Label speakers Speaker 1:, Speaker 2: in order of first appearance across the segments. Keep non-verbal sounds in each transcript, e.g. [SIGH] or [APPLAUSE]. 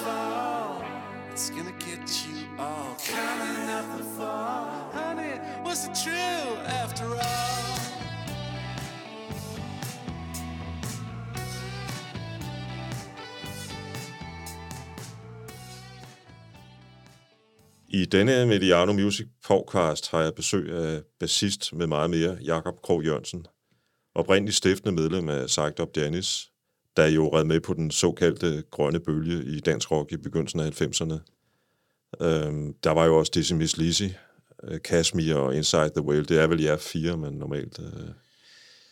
Speaker 1: fall. It's gonna get you all counting up the fall. Honey, was it true after all?
Speaker 2: I denne Mediano Music podcast har jeg besøg af bassist med meget mere, Jakob Krog Jørgensen. Oprindeligt stiftende medlem af Psyched Up Janis, der jo red med på den såkaldte grønne bølge i dansk rock i begyndelsen af 90'erne. Øhm, der var jo også Dizzy Miss Lizzy, øh, Kashmir og Inside the Whale. Det er vel jer fire, man normalt... Øh...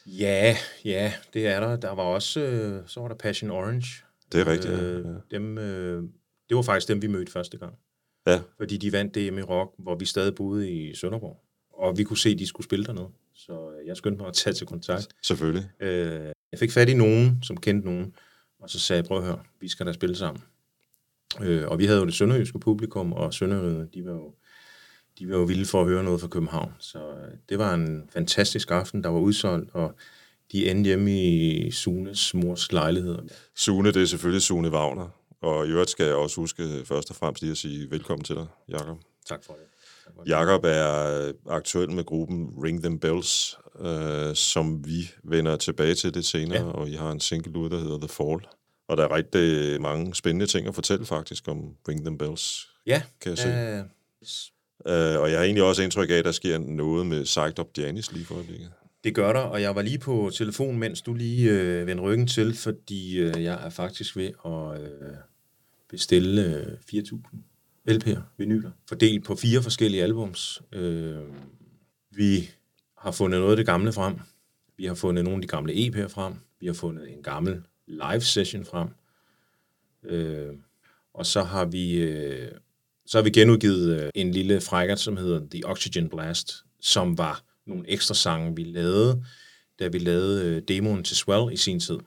Speaker 3: Ja, ja, det er der. Der var også, øh, så var der Passion Orange.
Speaker 2: Det er rigtigt.
Speaker 3: Øh,
Speaker 2: ja.
Speaker 3: dem, øh, det var faktisk dem, vi mødte første gang.
Speaker 2: Ja,
Speaker 3: Fordi de vandt DM i rock, hvor vi stadig boede i Sønderborg. Og vi kunne se, at de skulle spille dernede. Så øh, jeg skyndte mig at tage til kontakt.
Speaker 2: selvfølgelig.
Speaker 3: Øh, jeg fik fat i nogen, som kendte nogen, og så sagde jeg, prøv at høre, vi skal da spille sammen. Øh, og vi havde jo det sønderjyske publikum, og sønderjyderne, de var jo, de var jo vilde for at høre noget fra København. Så øh, det var en fantastisk aften, der var udsolgt, og de endte hjemme i Sunes mors lejlighed.
Speaker 2: Sune, det er selvfølgelig Sune Wagner. Og i øvrigt skal jeg også huske først og fremmest lige at sige velkommen til dig, Jakob.
Speaker 3: Tak for det.
Speaker 2: Jakob er øh, aktuel med gruppen Ring Them Bells, øh, som vi vender tilbage til lidt senere, ja.
Speaker 3: Ja.
Speaker 2: og I har en single ud, der hedder The Fall. Og der er rigtig mange spændende ting at fortælle faktisk om Ring Them Bells,
Speaker 3: Ja,
Speaker 2: kan jeg se.
Speaker 3: øh,
Speaker 2: Øh, og jeg har egentlig også indtryk af, at der sker noget med Psyched Up Janis lige for øjeblikket.
Speaker 3: Det gør der, og jeg var lige på telefon, mens du lige øh, vendte ryggen til, fordi øh, jeg er faktisk ved at øh, bestille øh, 4.000 LP'er, vinyler, fordelt på fire forskellige albums. Øh, vi har fundet noget af det gamle frem. Vi har fundet nogle af de gamle EP'er frem. Vi har fundet en gammel live session frem. Øh, og så har vi øh, så har vi genudgivet øh, en lille frækkert, som hedder The Oxygen Blast, som var nogle ekstra sange, vi lavede, da vi lavede øh, demoen til Swell i sin tid.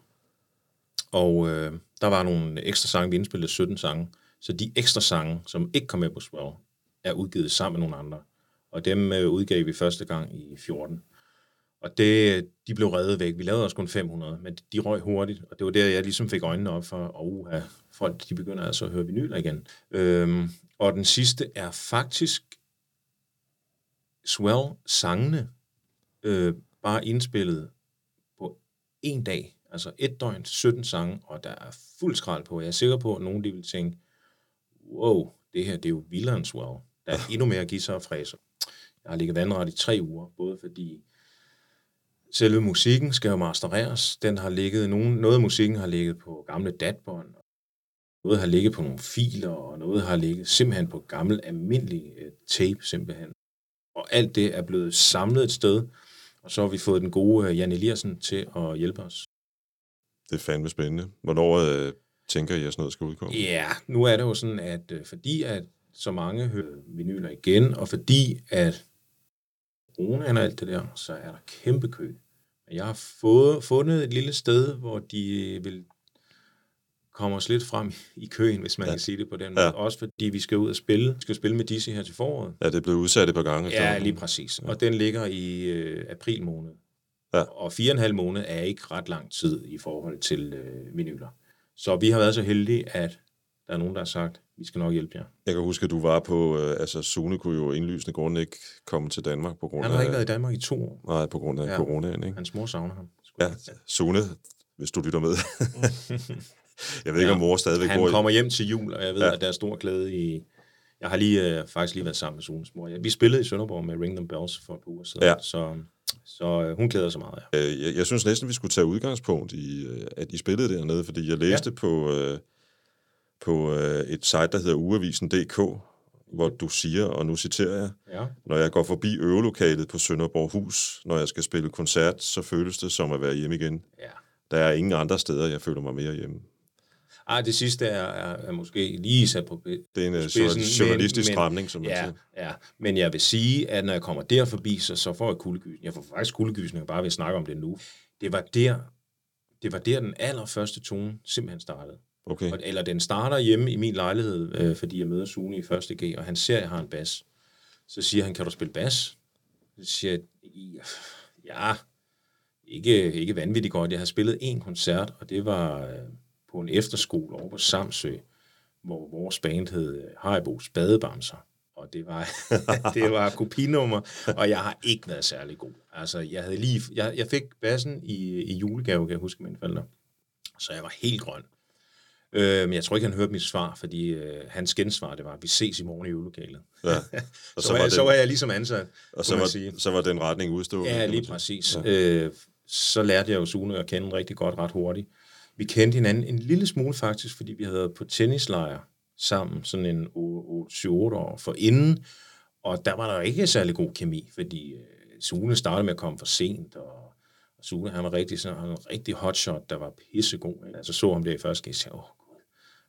Speaker 3: Og øh, der var nogle ekstra sange, vi indspillede 17 sange. Så de ekstra sange, som ikke kom med på Swell, er udgivet sammen med nogle andre. Og dem øh, udgav vi første gang i 14. Og det, de blev reddet væk. Vi lavede også kun 500, men de røg hurtigt. Og det var der, jeg ligesom fik øjnene op for, og uha, folk de begynder altså at høre vinyl igen. Øhm, og den sidste er faktisk Swell-sangene, øh, bare indspillet på en dag. Altså et døgn, 17 sange, og der er fuld skrald på. Jeg er sikker på, at nogen de vil tænke, wow, det her det er jo vildere end Swell. Der er endnu mere at give sig og fræse. Jeg har ligget vandret i tre uger, både fordi selve musikken skal jo mastereres. Den har ligget, nogen, noget af musikken har ligget på gamle datbånd, noget har ligget på nogle filer, og noget har ligget simpelthen på gammel almindelig øh, tape simpelthen. Og alt det er blevet samlet et sted, og så har vi fået den gode øh, Jan Eliassen til at hjælpe os.
Speaker 2: Det er fandme spændende. Hvornår øh, tænker I, at sådan noget skal udkomme?
Speaker 3: Ja, nu er det jo sådan, at øh, fordi at så mange hører vinyler igen, og fordi at coronaen og alt det der, så er der kæmpe kø. Jeg har fået, fundet et lille sted, hvor de vil komme os lidt frem i køen, hvis man
Speaker 2: Ja.
Speaker 3: ja. kan sige det på den
Speaker 2: Ja.
Speaker 3: måde. Også fordi vi skal ud og spille. Vi skal spille med Dizzy her til foråret.
Speaker 2: Ja, det er blevet udsat et par gange.
Speaker 3: Ja, lige præcis. Og den ligger i øh, april måned.
Speaker 2: Ja.
Speaker 3: Og fire og en halv måned er ikke ret lang tid i forhold til øh, vinyler. Så vi har været så heldige, at der er nogen, der har sagt, vi skal nok hjælpe jer.
Speaker 2: Jeg kan huske, at du var på... Øh, altså, Sune kunne jo indlysende grund ikke komme til Danmark på grund
Speaker 3: Han
Speaker 2: af...
Speaker 3: har ikke været i Danmark i to år.
Speaker 2: Nej, på grund af ja. Coronaen, ikke?
Speaker 3: Hans mor savner ham.
Speaker 2: Ja, Sune, hvis du lytter med. [LAUGHS] jeg ved ikke,
Speaker 3: Ja.
Speaker 2: om mor stadigvæk
Speaker 3: Han
Speaker 2: i...
Speaker 3: kommer hjem til jul, og jeg ved,
Speaker 2: Ja.
Speaker 3: at der er stor glæde i... Jeg har lige, øh, faktisk lige været sammen med Sones mor. Vi spillede i Sønderborg med Ring Them Bells for et par uger siden,
Speaker 2: Ja.
Speaker 3: så, så øh, hun glæder sig meget. Ja.
Speaker 2: Øh, Jeg, jeg synes næsten, vi skulle tage udgangspunkt i, øh, at I spillede dernede, fordi jeg læste ja. på, øh, på øh, et site, der hedder uavisen.dk, hvor du siger, og nu citerer jeg,
Speaker 3: ja.
Speaker 2: når jeg går forbi øvelokalet på Sønderborg Hus, når jeg skal spille koncert, så føles det som at være hjemme igen.
Speaker 3: ja.
Speaker 2: Der er ingen andre steder, jeg føler mig mere hjemme.
Speaker 3: Ej, det sidste er, er, er måske lige sat på,
Speaker 2: Det er en øh,
Speaker 3: spidsen,
Speaker 2: journalistisk
Speaker 3: men-
Speaker 2: stramning, som man
Speaker 3: Ja,
Speaker 2: siger.
Speaker 3: ja, men jeg vil sige, at når jeg kommer der forbi, så, så får jeg kuldegysning. Jeg får faktisk kuldegysning bare ved at snakke om det nu. Det var der, det var der den allerførste tone simpelthen startede.
Speaker 2: Okay.
Speaker 3: Og- Eller den starter hjemme i min lejlighed, øh, fordi jeg møder Sune i første G, og han ser, at jeg har en bas. Så siger han, kan du spille bas? Så siger jeg, ja, ikke, ikke vanvittigt godt. Jeg har spillet en koncert, og det var øh, på en efterskole over på Samsø, hvor vores band hed øh, Haribos Badebamser. Og det var, [LAUGHS] det var kopinummer, og jeg har ikke været særlig god. Altså, jeg, havde lige, jeg, jeg fik bassen i, i julegave, kan jeg huske mine forældre. Så jeg var helt grøn. Øh, men jeg tror ikke, han hørte mit svar, fordi øh, hans gensvar, det var, vi ses i morgen i julelokalet.
Speaker 2: Ja. [LAUGHS]
Speaker 3: Og så, så, var, jeg, så var jeg ligesom ansat,
Speaker 2: og så var,
Speaker 3: sige.
Speaker 2: så var den retning udstået.
Speaker 3: Ja, lige præcis. Ja. Øh, så lærte jeg jo Sune at kende rigtig godt ret hurtigt. Vi kendte hinanden en lille smule faktisk, fordi vi havde været på tennislejr sammen, sådan en 7-8 år for inden, og der var der ikke særlig god kemi, fordi øh, Sune startede med at komme for sent, og, Sune han var rigtig, sådan, han var en rigtig hotshot, der var pissegod. Ikke? Altså så ham der i første gang, sagde, åh gud,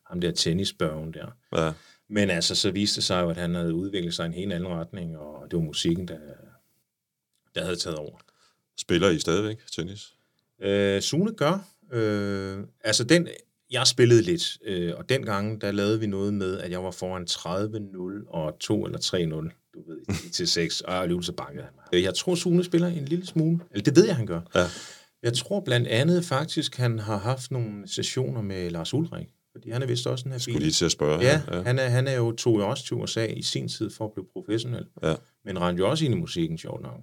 Speaker 3: ham der tennisbørgen der.
Speaker 2: Ja.
Speaker 3: Men altså, så viste det sig jo, at han havde udviklet sig i en helt anden retning, og det var musikken, der, der havde taget over.
Speaker 2: Spiller I stadigvæk tennis?
Speaker 3: Øh, Sune gør. Øh, altså, den, jeg spillede lidt, øh, og dengang, der lavede vi noget med, at jeg var foran 30-0 og 2 eller 3-0, du ved, til 6, og alligevel så bankede han mig. Øh, Jeg tror, Sune spiller en lille smule, eller det ved jeg, han gør.
Speaker 2: Ja.
Speaker 3: Jeg tror blandt andet faktisk, han har haft nogle sessioner med Lars Ulrik, fordi han er vist også en
Speaker 2: Skulle
Speaker 3: habil.
Speaker 2: lige til at spørge.
Speaker 3: Ja,
Speaker 2: ja.
Speaker 3: han er, han er jo tog jo også til USA i sin tid for at blive professionel,
Speaker 2: ja.
Speaker 3: men rendte jo også ind i musikken, sjovt nok.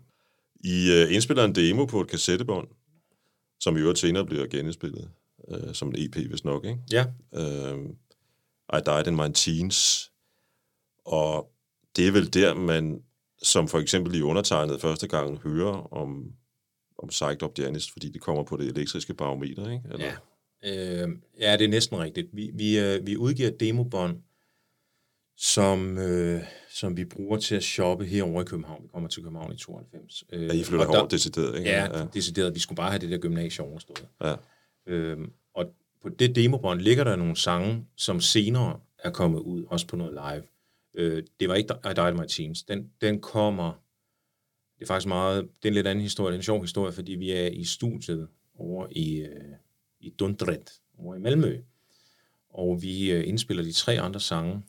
Speaker 2: I uh, indspiller en demo på et kassettebånd, som i øvrigt senere bliver genindspillet, uh, som en EP, hvis nok, ikke?
Speaker 3: Ja,
Speaker 2: Uh, I Died in My Teens. Og det er vel der, man som for eksempel i undertegnet første gang hører om, om Psyched Up Janis, fordi det kommer på det elektriske barometer, ikke? Eller?
Speaker 3: Ja, øh, ja det er næsten rigtigt. Vi, vi, øh, vi udgiver demobånd, som, øh, som vi bruger til at shoppe herovre i København. Vi kommer til København i 92. Øh,
Speaker 2: Ja, I flytter herover decideret, ikke?
Speaker 3: Ja, ja, decideret. Vi skulle bare have det der gymnasie overstået.
Speaker 2: ja.
Speaker 3: Øhm, og på det demobånd ligger der nogle sange, som senere er kommet ud, også på noget live. Øh, det var ikke I Died My Teens. Den, den kommer... Det er faktisk meget... Det er en lidt anden historie. Det er en sjov historie, fordi vi er i studiet over i, øh, i Dundret, over i Malmø. Og vi øh, indspiller de tre andre sange.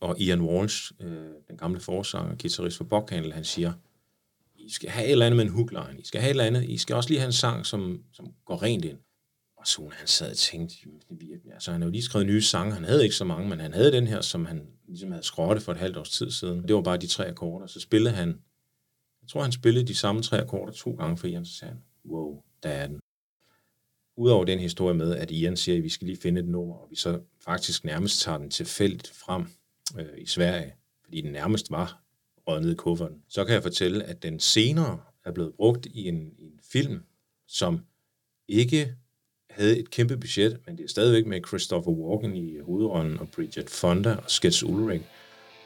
Speaker 3: Og Ian Walsh, øh, den gamle forsanger, guitarist for Bokhandel, han siger, I skal have et eller andet med en hookline. I skal have et eller andet. I skal også lige have en sang, som, som går rent ind. Og Sune, han sad og tænkte, det virker- altså han havde jo lige skrevet nye sange. Han havde ikke så mange, men han havde den her, som han ligesom havde skrottet for et halvt års tid siden. Det var bare de tre akkorder. Så spillede han, jeg tror han spillede de samme tre akkorder to gange for Ian, så sagde han, wow, der er den. Udover den historie med, at Ian siger, at vi skal lige finde et nummer, og vi så faktisk nærmest tager den tilfældigt frem øh, i Sverige, fordi den nærmest var røget ned i kufferten, så kan jeg fortælle, at den senere er blevet brugt i en, i en film, som ikke havde et kæmpe budget, men det er stadigvæk med Christopher Walken i hovedrollen, og Bridget Fonda og Skets Ulrich.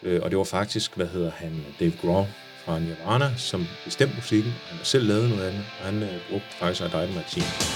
Speaker 3: Øh, og det var faktisk, hvad hedder han, Dave Grohl fra Nirvana, som bestemte musikken. Han har selv lavet noget af og han øh, brugte faktisk I Martin.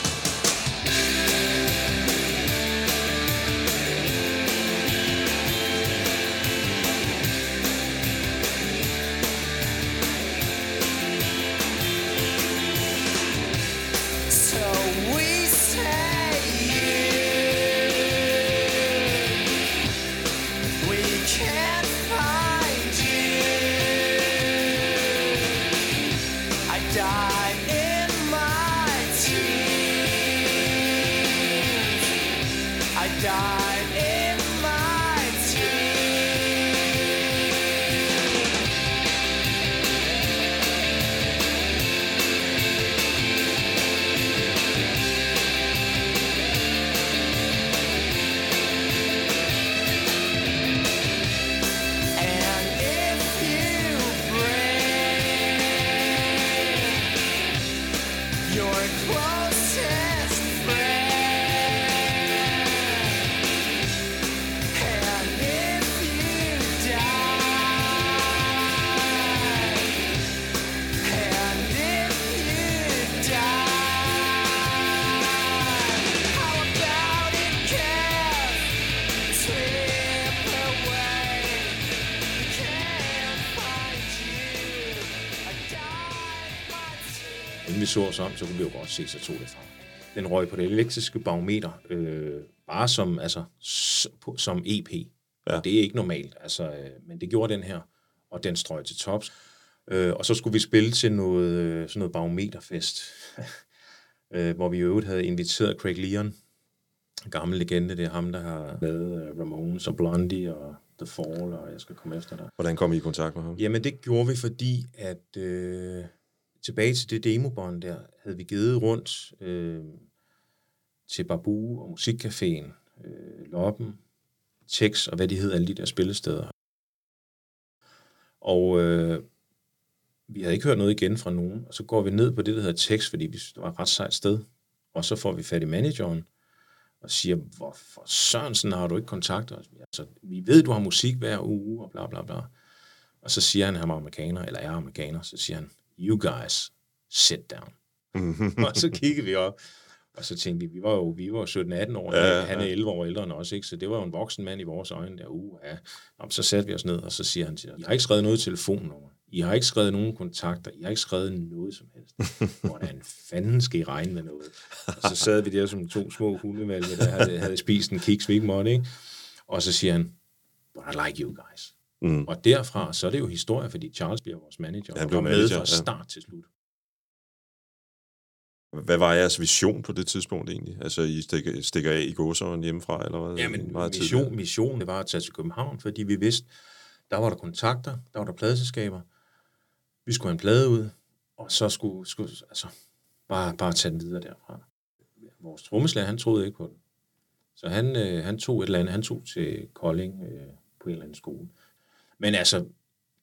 Speaker 3: Så os om, så kunne vi jo godt se, så tog det fra. Den røg på det elektriske barometer, øh, bare som, altså, som EP. Ja. Og det er ikke normalt, altså, øh, men det gjorde den her, og den strøg til tops. Øh, og så skulle vi spille til noget, øh, sådan noget barometerfest, [LAUGHS] øh, hvor vi i øvrigt havde inviteret Craig Leon, gammel legende, det er ham, der har lavet uh, Ramones og Blondie og The Fall, og jeg skal komme efter dig.
Speaker 2: Hvordan kom I i kontakt med ham?
Speaker 3: Jamen, det gjorde vi, fordi at øh, tilbage til det demobånd der, havde vi givet rundt øh, til Babu og Musikcaféen, øh, Loppen, Tex og hvad de hed, alle de der spillesteder. Og øh, vi havde ikke hørt noget igen fra nogen, og så går vi ned på det, der hedder Tex, fordi vi synes, det var et ret sejt sted. Og så får vi fat i manageren, og siger, hvorfor Sørensen har du ikke kontaktet os? Altså, vi ved, du har musik hver uge, og bla bla bla. Og så siger han, han er amerikaner, eller er amerikaner, så siger han, you guys, sit down. [LAUGHS] og så kiggede vi op, og så tænkte vi, vi var jo, vi var 17-18 år,
Speaker 2: Ja,
Speaker 3: han er 11 år ældre end os, ikke? så det var jo en voksen mand i vores øjne der, uh, ja. Nå, så satte vi os ned, og så siger han til os, I har ikke skrevet noget telefonnummer, I har ikke skrevet nogen kontakter, I har ikke skrevet noget som helst. [LAUGHS] Hvordan fanden skal I regne med noget? Og så sad vi der som to små hundevalge, der havde, havde spist en kiks, vi ikke måtte, ikke? Og så siger han, but I like you guys.
Speaker 2: Mm.
Speaker 3: Og derfra, så er det jo historie, fordi Charles bliver vores manager,
Speaker 2: Han
Speaker 3: og med
Speaker 2: manager,
Speaker 3: fra
Speaker 2: ja.
Speaker 3: start til slut.
Speaker 2: Hvad var jeres vision på det tidspunkt egentlig? Altså, I stikker, stikker af i gåsøjen hjemmefra, eller hvad?
Speaker 3: Ja, men
Speaker 2: Meget
Speaker 3: mission,
Speaker 2: tidligere.
Speaker 3: mission, det var at tage til København, fordi vi vidste, der var der kontakter, der var der pladeselskaber, vi skulle have en plade ud, og så skulle, skulle altså, bare, bare tage den videre derfra. Vores trommeslager, han troede ikke på den. Så han, øh, han tog et eller andet, han tog til Kolding øh, på en eller anden skole. Men altså,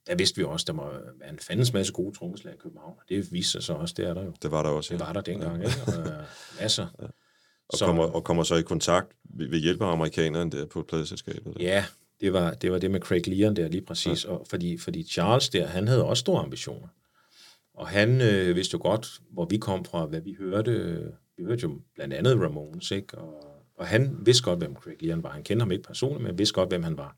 Speaker 3: der vidste vi også, der må være en fandens masse gode trommeslager i København, det viste sig så også, det er der jo.
Speaker 2: Det var der også,
Speaker 3: Det
Speaker 2: ja.
Speaker 3: var der dengang, ikke? Og, øh, masser. [LAUGHS]
Speaker 2: Og, kommer, og kommer så i kontakt ved, hjælp af amerikanerne der på et pladeselskab? Eller?
Speaker 3: Ja, det var, det var det med Craig Leon der lige præcis. Ja. Og fordi, fordi Charles der, han havde også store ambitioner. Og han øh, vidste jo godt, hvor vi kom fra, hvad vi hørte. Vi hørte jo blandt andet Ramones, ikke? Og, og han vidste godt, hvem Craig Leon var. Han kendte ham ikke personligt, men vidste godt, hvem han var.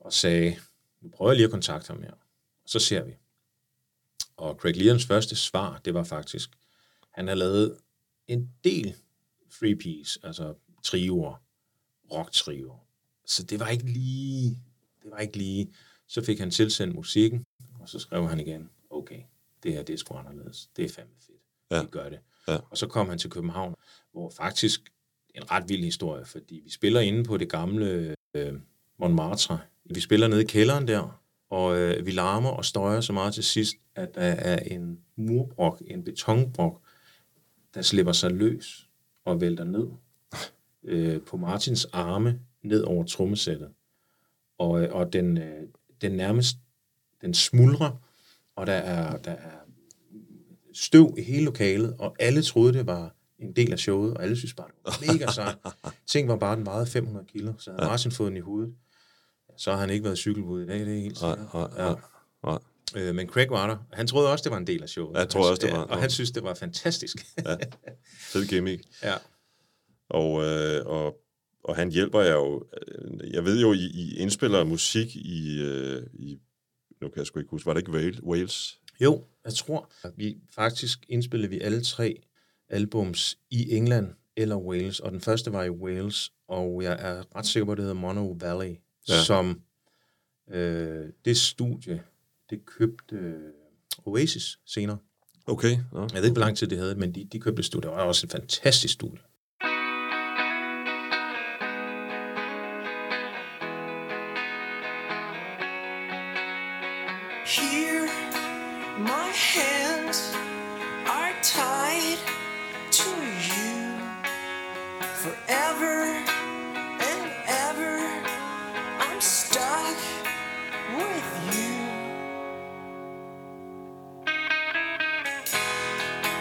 Speaker 3: Og sagde, nu prøver jeg lige at kontakte ham her. Så ser vi. Og Craig Leons første svar, det var faktisk, han har lavet en del free piece, altså trioer, rock trioer. Så det var ikke lige, det var ikke lige. Så fik han tilsendt musikken, og så skrev han igen, okay, det her, det er sgu anderledes. Det er fandme fedt.
Speaker 2: Ja.
Speaker 3: Vi gør det.
Speaker 2: Ja.
Speaker 3: Og så kom han til København, hvor faktisk en ret vild historie, fordi vi spiller inde på det gamle øh, Montmartre. Vi spiller nede i kælderen der, og øh, vi larmer og støjer så meget til sidst, at der er en murbrok, en betonbrok, der slipper sig løs og vælter ned øh, på Martins arme ned over trommesættet. Og, øh, og den, øh, den nærmest, den smuldrer, og der er, der er støv i hele lokalet, og alle troede, det var en del af showet, og alle synes bare, det var mega sejt. [LAUGHS] Ting var bare, den vejede 500 kilo, så havde Martin fået den i hovedet. Så har han ikke været cykelbud i dag, det er helt sikkert.
Speaker 2: nej,
Speaker 3: Ja.
Speaker 2: nej, nej.
Speaker 3: Øh, men Craig var der. Han troede også, det var en del af showet.
Speaker 2: Ja, jeg tror også, det var.
Speaker 3: Og han synes, det var fantastisk.
Speaker 2: Ja. Fed gimmick. [LAUGHS]
Speaker 3: ja.
Speaker 2: Og, øh, og, og han hjælper jer jo. øh, Jeg ved jo, I, I indspiller musik i, øh, i... Nu kan jeg sgu ikke huske. Var det ikke Wales? Wales?
Speaker 3: Jo, jeg tror, vi faktisk indspillede vi alle tre albums i England eller Wales, og den første var i Wales, og jeg er ret sikker på, at det hedder Mono Valley,
Speaker 2: Ja.
Speaker 3: som øh, det studie, det købte øh, Oasis senere.
Speaker 2: Okay. Ja.
Speaker 3: Jeg ved ikke, hvor lang tid det havde, men de, de købte studiet. Det var også et fantastisk studie.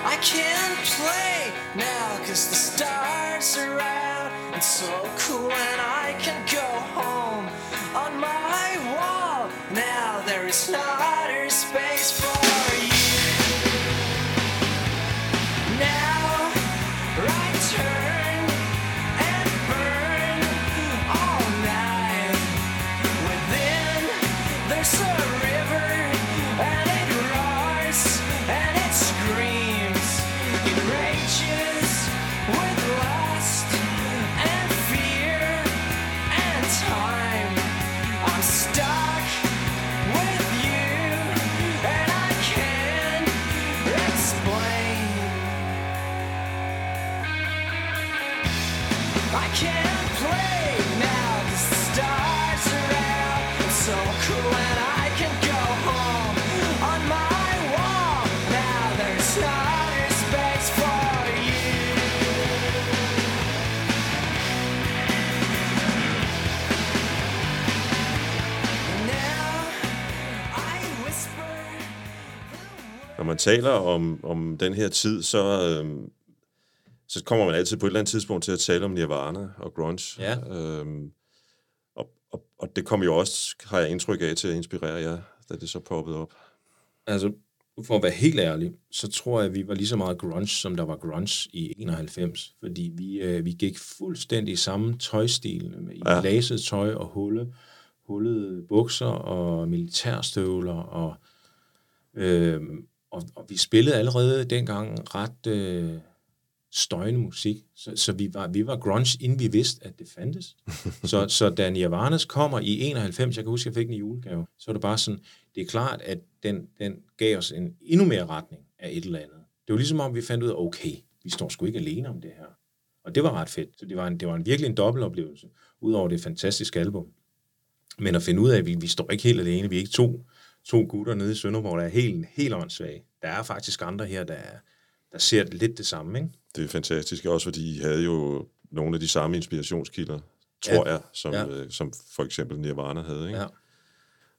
Speaker 1: I can't play now cause the stars are out. It's so cool and I can go home on my wall. Now there is not space for
Speaker 2: taler om, om den her tid, så, øhm, så kommer man altid på et eller andet tidspunkt til at tale om Nirvana og grunge.
Speaker 3: Ja.
Speaker 2: Øhm, og, og, og det kom jo også, har jeg indtryk af, til at inspirere jer, da det så poppede op.
Speaker 3: Altså, for at være helt ærlig, så tror jeg, at vi var lige så meget grunge, som der var grunge i 91. Fordi vi, øh, vi gik fuldstændig samme tøjstil, med
Speaker 2: ja.
Speaker 3: laset tøj og hulle, hullede bukser og militærstøvler. Og, øh, og, og vi spillede allerede dengang ret øh, støjende musik. Så, så vi, var, vi var grunge, inden vi vidste, at det fandtes. [LAUGHS] så, så da Nirvanas kommer i 91, jeg kan huske, jeg fik den i julegave, så var det bare sådan, det er klart, at den, den gav os en endnu mere retning af et eller andet. Det var ligesom om, vi fandt ud af, okay, vi står sgu ikke alene om det her. Og det var ret fedt. Så det var, en, det var en virkelig en dobbeltoplevelse, udover det fantastiske album. Men at finde ud af, at vi, vi står ikke helt alene. Vi er ikke to, to gutter nede i Sønderborg, der er helt, helt åndssvage. Der er faktisk andre her, der, er- der ser lidt det samme, ikke?
Speaker 2: Det er fantastisk, også fordi I havde jo nogle af de samme inspirationskilder, tror
Speaker 3: Ja.
Speaker 2: jeg, som,
Speaker 3: Ja.
Speaker 2: øh, som for eksempel Nirvana havde. Ikke?
Speaker 3: Ja.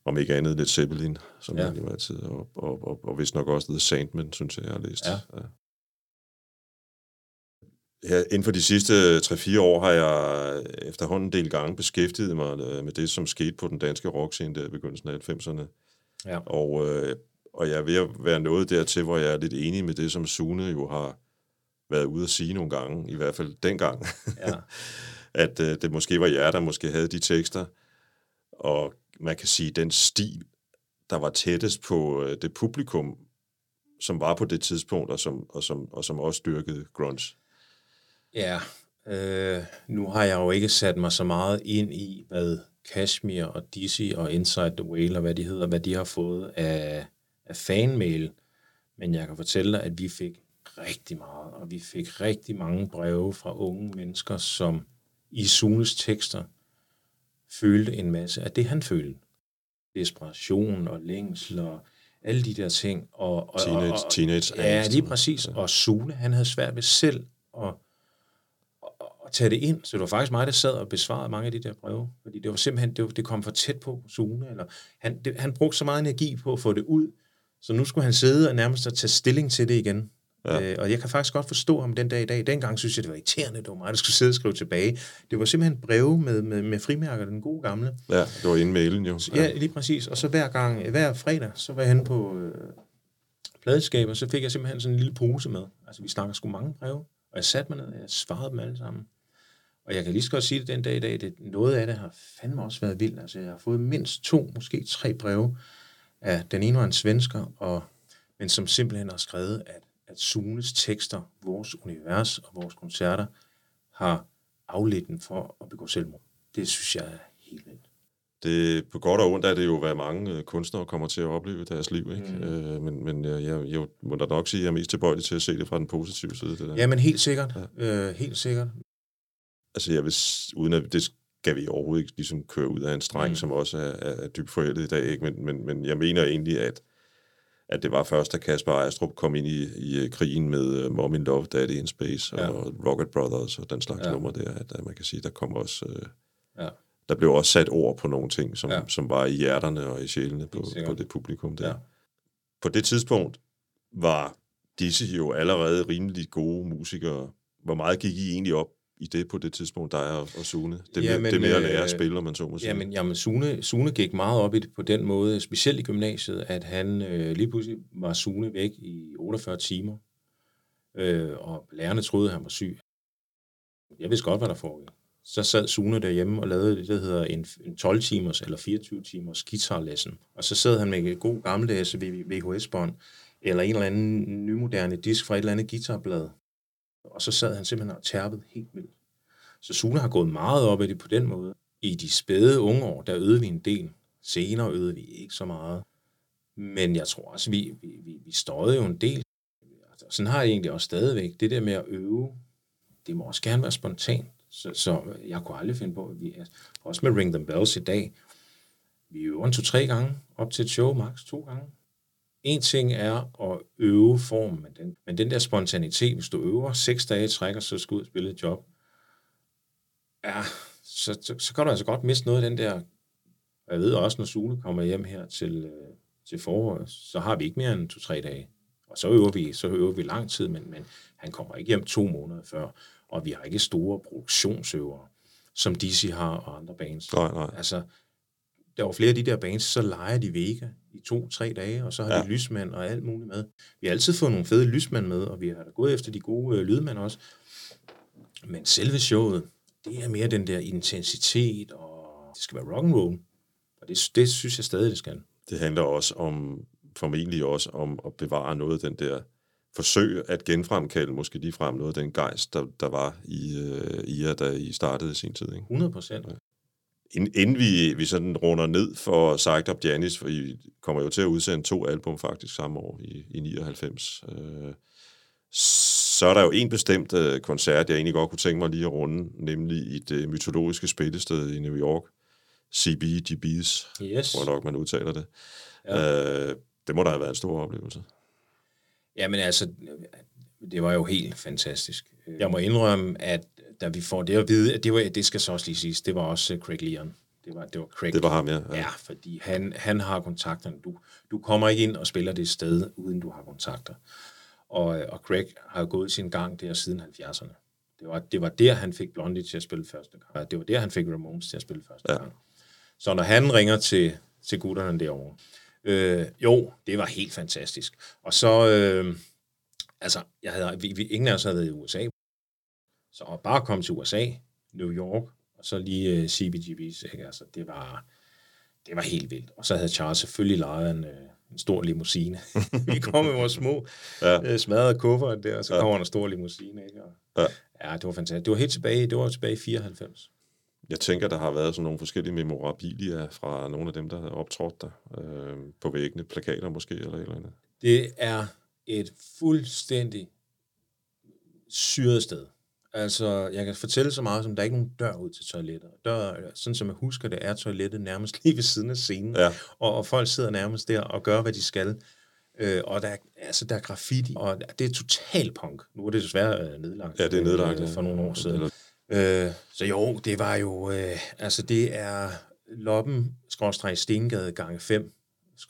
Speaker 2: Om ikke andet lidt Zeppelin, som
Speaker 3: Ja.
Speaker 2: jeg jo altid, og, og, og, og vist nok også The Sandman, synes jeg, jeg har læst.
Speaker 3: Ja.
Speaker 2: Ja. Ja, inden for de sidste 3-4 år har jeg efterhånden en del gange beskæftiget mig øh, med det, som skete på den danske rockscene der i begyndelsen af 90'erne.
Speaker 3: Ja.
Speaker 2: Og, øh, og jeg er ved at være nået dertil, hvor jeg er lidt enig med det, som Sune jo har været ude at sige nogle gange, i hvert fald dengang,
Speaker 3: Ja. [LAUGHS]
Speaker 2: at øh, det måske var jer, der måske havde de tekster, og man kan sige, den stil, der var tættest på øh, det publikum, som var på det tidspunkt, og som, og som, og som også dyrkede grunge.
Speaker 3: Ja, øh, nu har jeg jo ikke sat mig så meget ind i, hvad Kashmir og Dizzy og Inside the Whale og hvad de hedder, hvad de har fået af, af fanmail. Men jeg kan fortælle dig, at vi fik rigtig meget, og vi fik rigtig mange breve fra unge mennesker, som i Sunes tekster følte en masse af det, han følte. Desperation og længsel og alle de der ting. Og, og,
Speaker 2: Teenage,
Speaker 3: og, og,
Speaker 2: teenage
Speaker 3: Ja, lige præcis. Og Sune, han havde svært ved selv at, at, tage det ind. Så det var faktisk mig, der sad og besvarede mange af de der breve. Fordi det var simpelthen, det, var, det kom for tæt på Sune. Eller han, det, han brugte så meget energi på at få det ud, så nu skulle han sidde og nærmest at tage stilling til det igen. Ja. Øh, og jeg kan faktisk godt forstå ham den dag i dag. Dengang synes jeg, det var irriterende, det var mig, der skulle sidde og skrive tilbage. Det var simpelthen breve med, med, med frimærker, den gode gamle.
Speaker 2: Ja, det var inden mailen jo.
Speaker 3: Ja, lige præcis. Og så hver gang, hver fredag, så var jeg henne på øh, pladeskab, og så fik jeg simpelthen sådan en lille pose med. Altså, vi snakker sgu mange breve. Og jeg satte mig ned, og jeg svarede dem alle sammen. Og jeg kan lige så godt sige det den dag i dag, det, noget af det har fandme også været vildt. Altså, jeg har fået mindst to, måske tre breve af den ene var en svensker, og, men som simpelthen har skrevet, at, at Sunes tekster, vores univers og vores koncerter, har afledt den for at begå selvmord. Det synes jeg er helt vildt.
Speaker 2: Det, på godt og ondt er det jo, hvad mange øh, kunstnere kommer til at opleve i deres liv. Ikke?
Speaker 3: Mm.
Speaker 2: Øh, men men jeg, jeg, jeg må da nok sige, at jeg er mest tilbøjelig til at se det fra den positive side. Det der.
Speaker 3: Ja, men helt sikkert. Ja. Øh, helt sikkert.
Speaker 2: Altså, jeg vil, uden at det skal vi overhovedet ikke ligesom køre ud af en streng,
Speaker 3: Mm.
Speaker 2: som også er, er, er dybt forældet i dag. Ikke? Men, men, men jeg mener egentlig, at, at det var først, da Kasper Ejstrup kom ind i, i øh, krigen med uh, Mom in Love, Daddy in Space
Speaker 3: Ja.
Speaker 2: og Rocket Brothers og den slags
Speaker 3: ja.
Speaker 2: nummer der, at, at man kan sige, der kom også... Uh,
Speaker 3: Ja.
Speaker 2: Der blev også sat ord på nogle ting, som,
Speaker 3: Ja.
Speaker 2: som var i hjerterne og i sjælene på, på det publikum der.
Speaker 3: Ja.
Speaker 2: På det tidspunkt var disse jo allerede rimelig gode musikere. Hvor meget gik I egentlig op i det på det tidspunkt, dig og, og Sune? Det, med,
Speaker 3: Jamen,
Speaker 2: det med at lære
Speaker 3: øh,
Speaker 2: at spille, om man så må sige.
Speaker 3: Jamen, jamen Sune, Sune gik meget op i det på den måde, specielt i gymnasiet, at han øh, lige pludselig var Sune væk i 48 timer, øh, og lærerne troede, at han var syg. Jeg vidste godt, hvad der foregik. Så sad Sune derhjemme og lavede det, der hedder en, en 12-timers eller 24-timers guitarlæsen. Og så sad han med en god gammeldags VHS-bånd, eller en eller anden nymoderne disk fra et eller andet guitarblad. Og så sad han simpelthen og tærpede helt vildt. Så Sune har gået meget op i det på den måde. I de spæde unge år, der øvede vi en del. Senere øvede vi ikke så meget. Men jeg tror også, vi, vi, vi, vi støjede jo en del. Sådan har jeg egentlig også stadigvæk. Det der med at øve, det må også gerne være spontant. Så, så jeg kunne aldrig finde på, at vi, altså, også med Ring the Bells i dag, vi øver en to-tre gange, op til et show, max to gange. En ting er at øve formen, men den, men den der spontanitet, hvis du øver seks dage i træk, og så skal ud og spille et job, ja, så, så, så kan du altså godt miste noget af den der... Og jeg ved også, når Sune kommer hjem her til, øh, til foråret, så har vi ikke mere end to-tre dage Og så øver vi, så øver vi lang tid, men, men han kommer ikke hjem to måneder før, og vi har ikke store produktionsøvere, som DC har og andre bands.
Speaker 2: Nej, nej.
Speaker 3: Altså, der var flere af de der bands, så leger de Vega i to-tre dage, og så har ja. De lysmand og alt muligt med. Vi har altid fået nogle fede lysmænd med, og vi har da gået efter de gode øh, lydmænd også. Men selve showet, det er mere den der intensitet, og det skal være rock and roll. Og det, det synes jeg stadig, det skal.
Speaker 2: Det handler også om, formentlig også om at bevare noget af den der forsøg at genfremkalde måske ligefrem noget af den gejst, der, der var i, øh, i jer, da I startede i sin tid. Ikke?
Speaker 3: 100 procent.
Speaker 2: Ind- Inden vi, vi sådan runder ned for Psyched Up Janis, for I kommer jo til at udsende to album faktisk samme år i, i 99, øh, så er der jo en bestemt øh, koncert, jeg egentlig godt kunne tænke mig lige at runde, nemlig i det mytologiske spillested i New York, CBGB's,
Speaker 3: Yes.
Speaker 2: tror jeg nok, man udtaler det. Ja. Øh, det må da have været en stor oplevelse.
Speaker 3: Jamen altså, det var jo helt fantastisk. Jeg må indrømme, at da vi får det at vide, at det, var, det skal så også lige siges, det var også øh, Craig Leon. Det var, det var Craig.
Speaker 2: Det var ham, ja.
Speaker 3: Ja, fordi han, han har kontakterne. Du, du kommer ikke ind og spiller det sted, uden du har kontakter. Og, øh, og Craig har gået sin gang der siden 70'erne. Det var, det var der, han fik Blondie til at spille første gang. Det var der, han fik Ramones til at spille første
Speaker 2: Ja.
Speaker 3: gang. Så når han ringer til, til gutterne derovre, øh, jo, det var helt fantastisk. Og så, øh, altså, jeg havde, vi, vi, ingen af os havde været i USA. Så at bare komme til USA, New York, og så lige øh, CBGB's, ikke? Altså, det var, det var helt vildt. Og så havde Charles selvfølgelig lejet en, øh, en stor limousine. [LAUGHS] vi kom med vores små
Speaker 2: Ja.
Speaker 3: øh, smadrede kuffert der, og så ja. kommer der en stor limousine. Ikke? Og,
Speaker 2: Ja.
Speaker 3: ja. det var fantastisk. Det var helt tilbage, det var tilbage i 94.
Speaker 2: Jeg tænker, der har været sådan nogle forskellige memorabilia fra nogle af dem, der har optrådt der. Øh, på væggene, plakater måske, eller et eller andet.
Speaker 3: Det er et fuldstændig syret sted. Altså, jeg kan fortælle så meget, som der er ikke nogen dør ud til toilettet. Dør, sådan som jeg husker det, er toilettet nærmest [LAUGHS] lige ved siden af scenen.
Speaker 2: Ja.
Speaker 3: Og, og folk sidder nærmest der og gør, hvad de skal. Øh, og der er, altså, der er graffiti, og det er total punk. Nu er det desværre øh, nedlagt.
Speaker 2: Ja, det er nedlagt,
Speaker 3: øh, for nogle år siden.
Speaker 2: Eller-
Speaker 3: Øh, så jo, det var jo, øh, altså det er Loppen, skråstreg Stengade gange 5,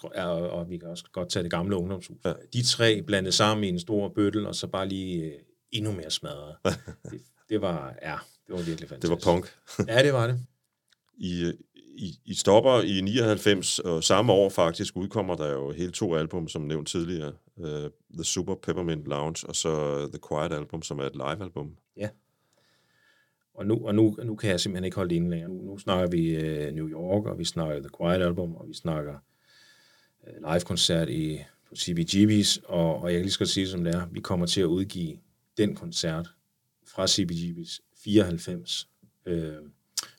Speaker 3: og, og vi kan også godt tage det gamle ungdomshus.
Speaker 2: Ja.
Speaker 3: Ja. De tre blandet sammen i en stor bøttel, og så bare lige øh, endnu mere smadret. [LAUGHS] det, det var, ja, det var virkelig fantastisk.
Speaker 2: Det var punk.
Speaker 3: Ja, det var det. [LAUGHS]
Speaker 2: I, I, I stopper i 99, og samme år faktisk udkommer der jo hele to album, som nævnt tidligere. Uh, The Super Peppermint Lounge, og så The Quiet Album, som er et live-album.
Speaker 3: Og nu, og nu, nu kan jeg simpelthen ikke holde det inde længere. Nu, nu snakker vi øh, New York, og vi snakker The Quiet Album, og vi snakker øh, live-koncert i, på CBGB's, og, og jeg kan lige så sige som det er. Vi kommer til at udgive den koncert fra CBGB's 94. Øh,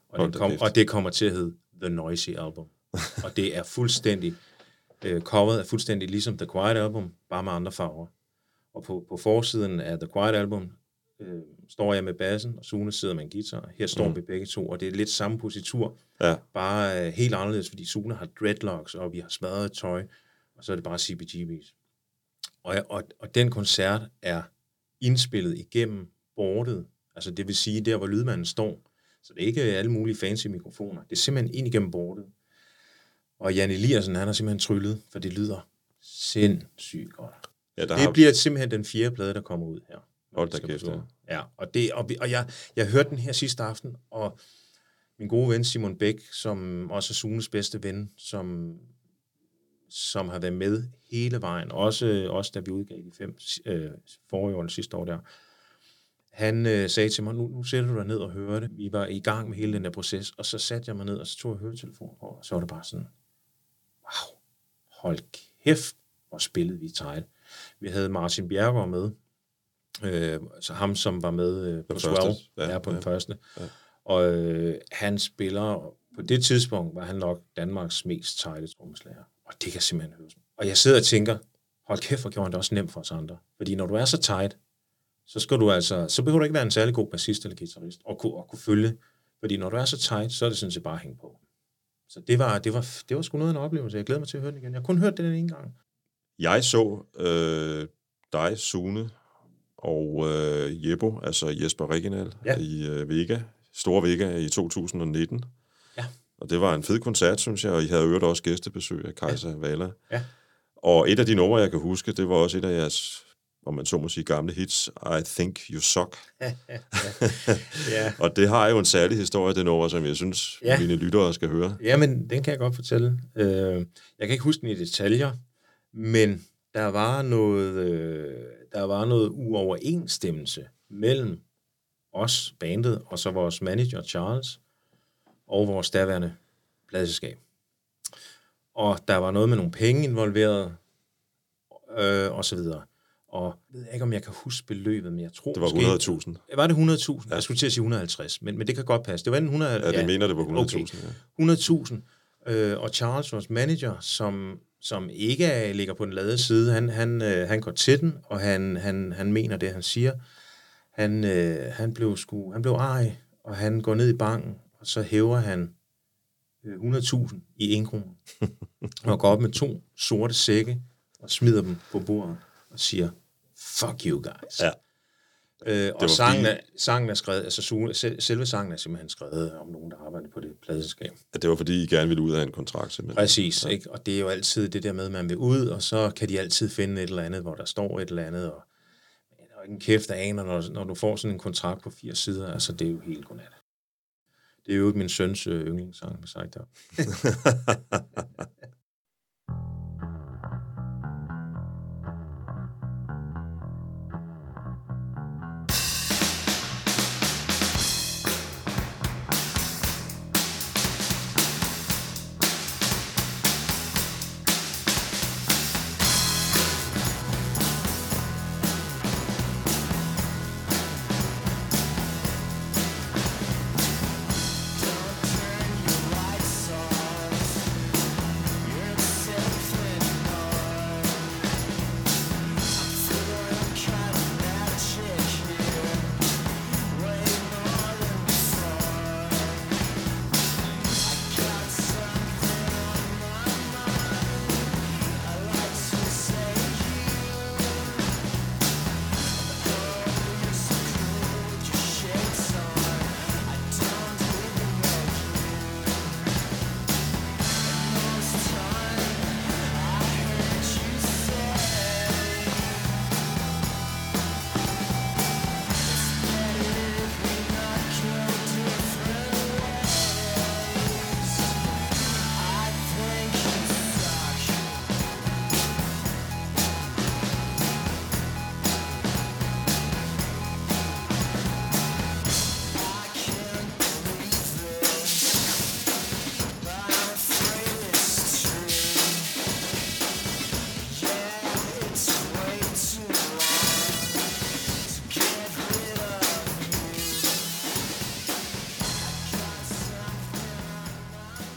Speaker 3: og,
Speaker 2: Hold
Speaker 3: det kom, og det kommer til at hedde The Noisy Album. [LAUGHS] og det er fuldstændig, øh, coveret er fuldstændig ligesom The Quiet Album, bare med andre farver. Og på, på forsiden af The Quiet Album øh, står jeg med bassen, og Sune sidder med en guitar. Her står mm. vi begge to, og det er lidt samme positur,
Speaker 2: Ja,
Speaker 3: bare øh, helt anderledes, fordi Sune har dreadlocks, og vi har smadret tøj, og så er det bare CBGB's. Og, og, og den koncert er indspillet igennem bordet, altså det vil sige der, hvor lydmanden står. Så det er ikke alle mulige fancy mikrofoner. Det er simpelthen ind igennem bordet. Og Jan Eliassen, han har simpelthen tryllet, for det lyder sindssygt godt.
Speaker 2: ja der
Speaker 3: Det
Speaker 2: har,
Speaker 3: bliver simpelthen den fjerde plade, der kommer ud her.
Speaker 2: Hold da kæft, ja.
Speaker 3: Ja, og, det, og, vi, og jeg, jeg hørte den her sidste aften, og min gode ven Simon Bæk, som også er Sunes bedste ven, som, som har været med hele vejen, også, også da vi udgav de fem øh, forrige år, sidste år der, han øh, sagde til mig, nu, nu sætter du dig ned og hører det. Vi var i gang med hele den der proces, og så satte jeg mig ned, og så tog jeg høretelefonen på, og så var det bare sådan, wow, hold kæft, hvor spillede vi tegl. Vi havde Martin Bjergård med, øh, så ham, som var med øh, på 12,
Speaker 2: første,
Speaker 3: ja,
Speaker 2: ja,
Speaker 3: på den
Speaker 2: ja.
Speaker 3: første.
Speaker 2: Ja.
Speaker 3: Og øh, han spiller, på det tidspunkt var han nok Danmarks mest tighte trommeslager. Og det kan simpelthen høres. Og jeg sidder og tænker, hold kæft, hvor gjorde han det også nemt for os andre. Fordi når du er så tight, så skal du altså, så behøver du ikke være en særlig god bassist eller guitarist, og kunne, og kunne følge. Fordi når du er så tight, så er det sådan set bare at hænge på. Så det var, det var, det var sgu noget af en oplevelse. Jeg glæder mig til at høre den igen. Jeg har kun hørt den en gang.
Speaker 2: Jeg så øh, dig, Sune, og øh, Jebbo, altså Jesper Reginald,
Speaker 3: Ja.
Speaker 2: i øh, Vega, Store Vega i 2019.
Speaker 3: Ja.
Speaker 2: Og det var en fed koncert, synes jeg, og I havde øvrigt også gæstebesøg af Kajsa ja. Vala.
Speaker 3: Ja.
Speaker 2: Og et af de numre, jeg kan huske, det var også et af jeres, om man så må sige, gamle hits, I Think You Suck.
Speaker 3: ja. [LAUGHS]
Speaker 2: Og det har jo en særlig historie, det nummer, som jeg synes,
Speaker 3: Ja.
Speaker 2: mine lyttere skal høre.
Speaker 3: Jamen, den kan jeg godt fortælle. Øh, jeg kan ikke huske den i detaljer, men der var noget, øh, der var noget uoverensstemmelse mellem os, bandet, og så vores manager Charles, og vores daværende pladselskab. Og der var noget med nogle penge involveret, øh, og så videre. Og jeg ved ikke, om jeg kan huske beløbet, men jeg tror
Speaker 2: Det var
Speaker 3: måske-
Speaker 2: 100.000.
Speaker 3: Var det 100.000? Ja. Jeg skulle til at sige 150, men, men det kan godt passe. Det var enten 100...
Speaker 2: Ja, det mener det var 100.000.
Speaker 3: Okay.
Speaker 2: Ja.
Speaker 3: 100.000. Øh, og Charles, vores manager, som, som ikke er, ligger på den lade side, han, han, øh, han går til den, og han, han, han mener det, han siger. Han, øh, han blev sku, han blev ej, og han går ned i banken, og så hæver han øh, 100.000 i en krone, [LAUGHS] og går op med to sorte sække, og smider dem på bordet, og siger, fuck you guys.
Speaker 2: Ja.
Speaker 3: Øh, og sangen
Speaker 2: fordi-
Speaker 3: er, sangen er skrevet, altså selve sangen er simpelthen skrevet om nogen, der arbejder på det pladeselskab.
Speaker 2: Ja, Det var fordi, I gerne ville ud af en kontrakt, simpelthen.
Speaker 3: Præcis, ja. ikke? og det er jo altid det der med, at man vil ud, og så kan de altid finde et eller andet, hvor der står et eller andet, og der er jo ikke en kæft, der aner, når, når du får sådan en kontrakt på 80 sider, altså det er jo helt godnat. Det er jo min søns øh, yndlingssang, med sagt der. [LAUGHS]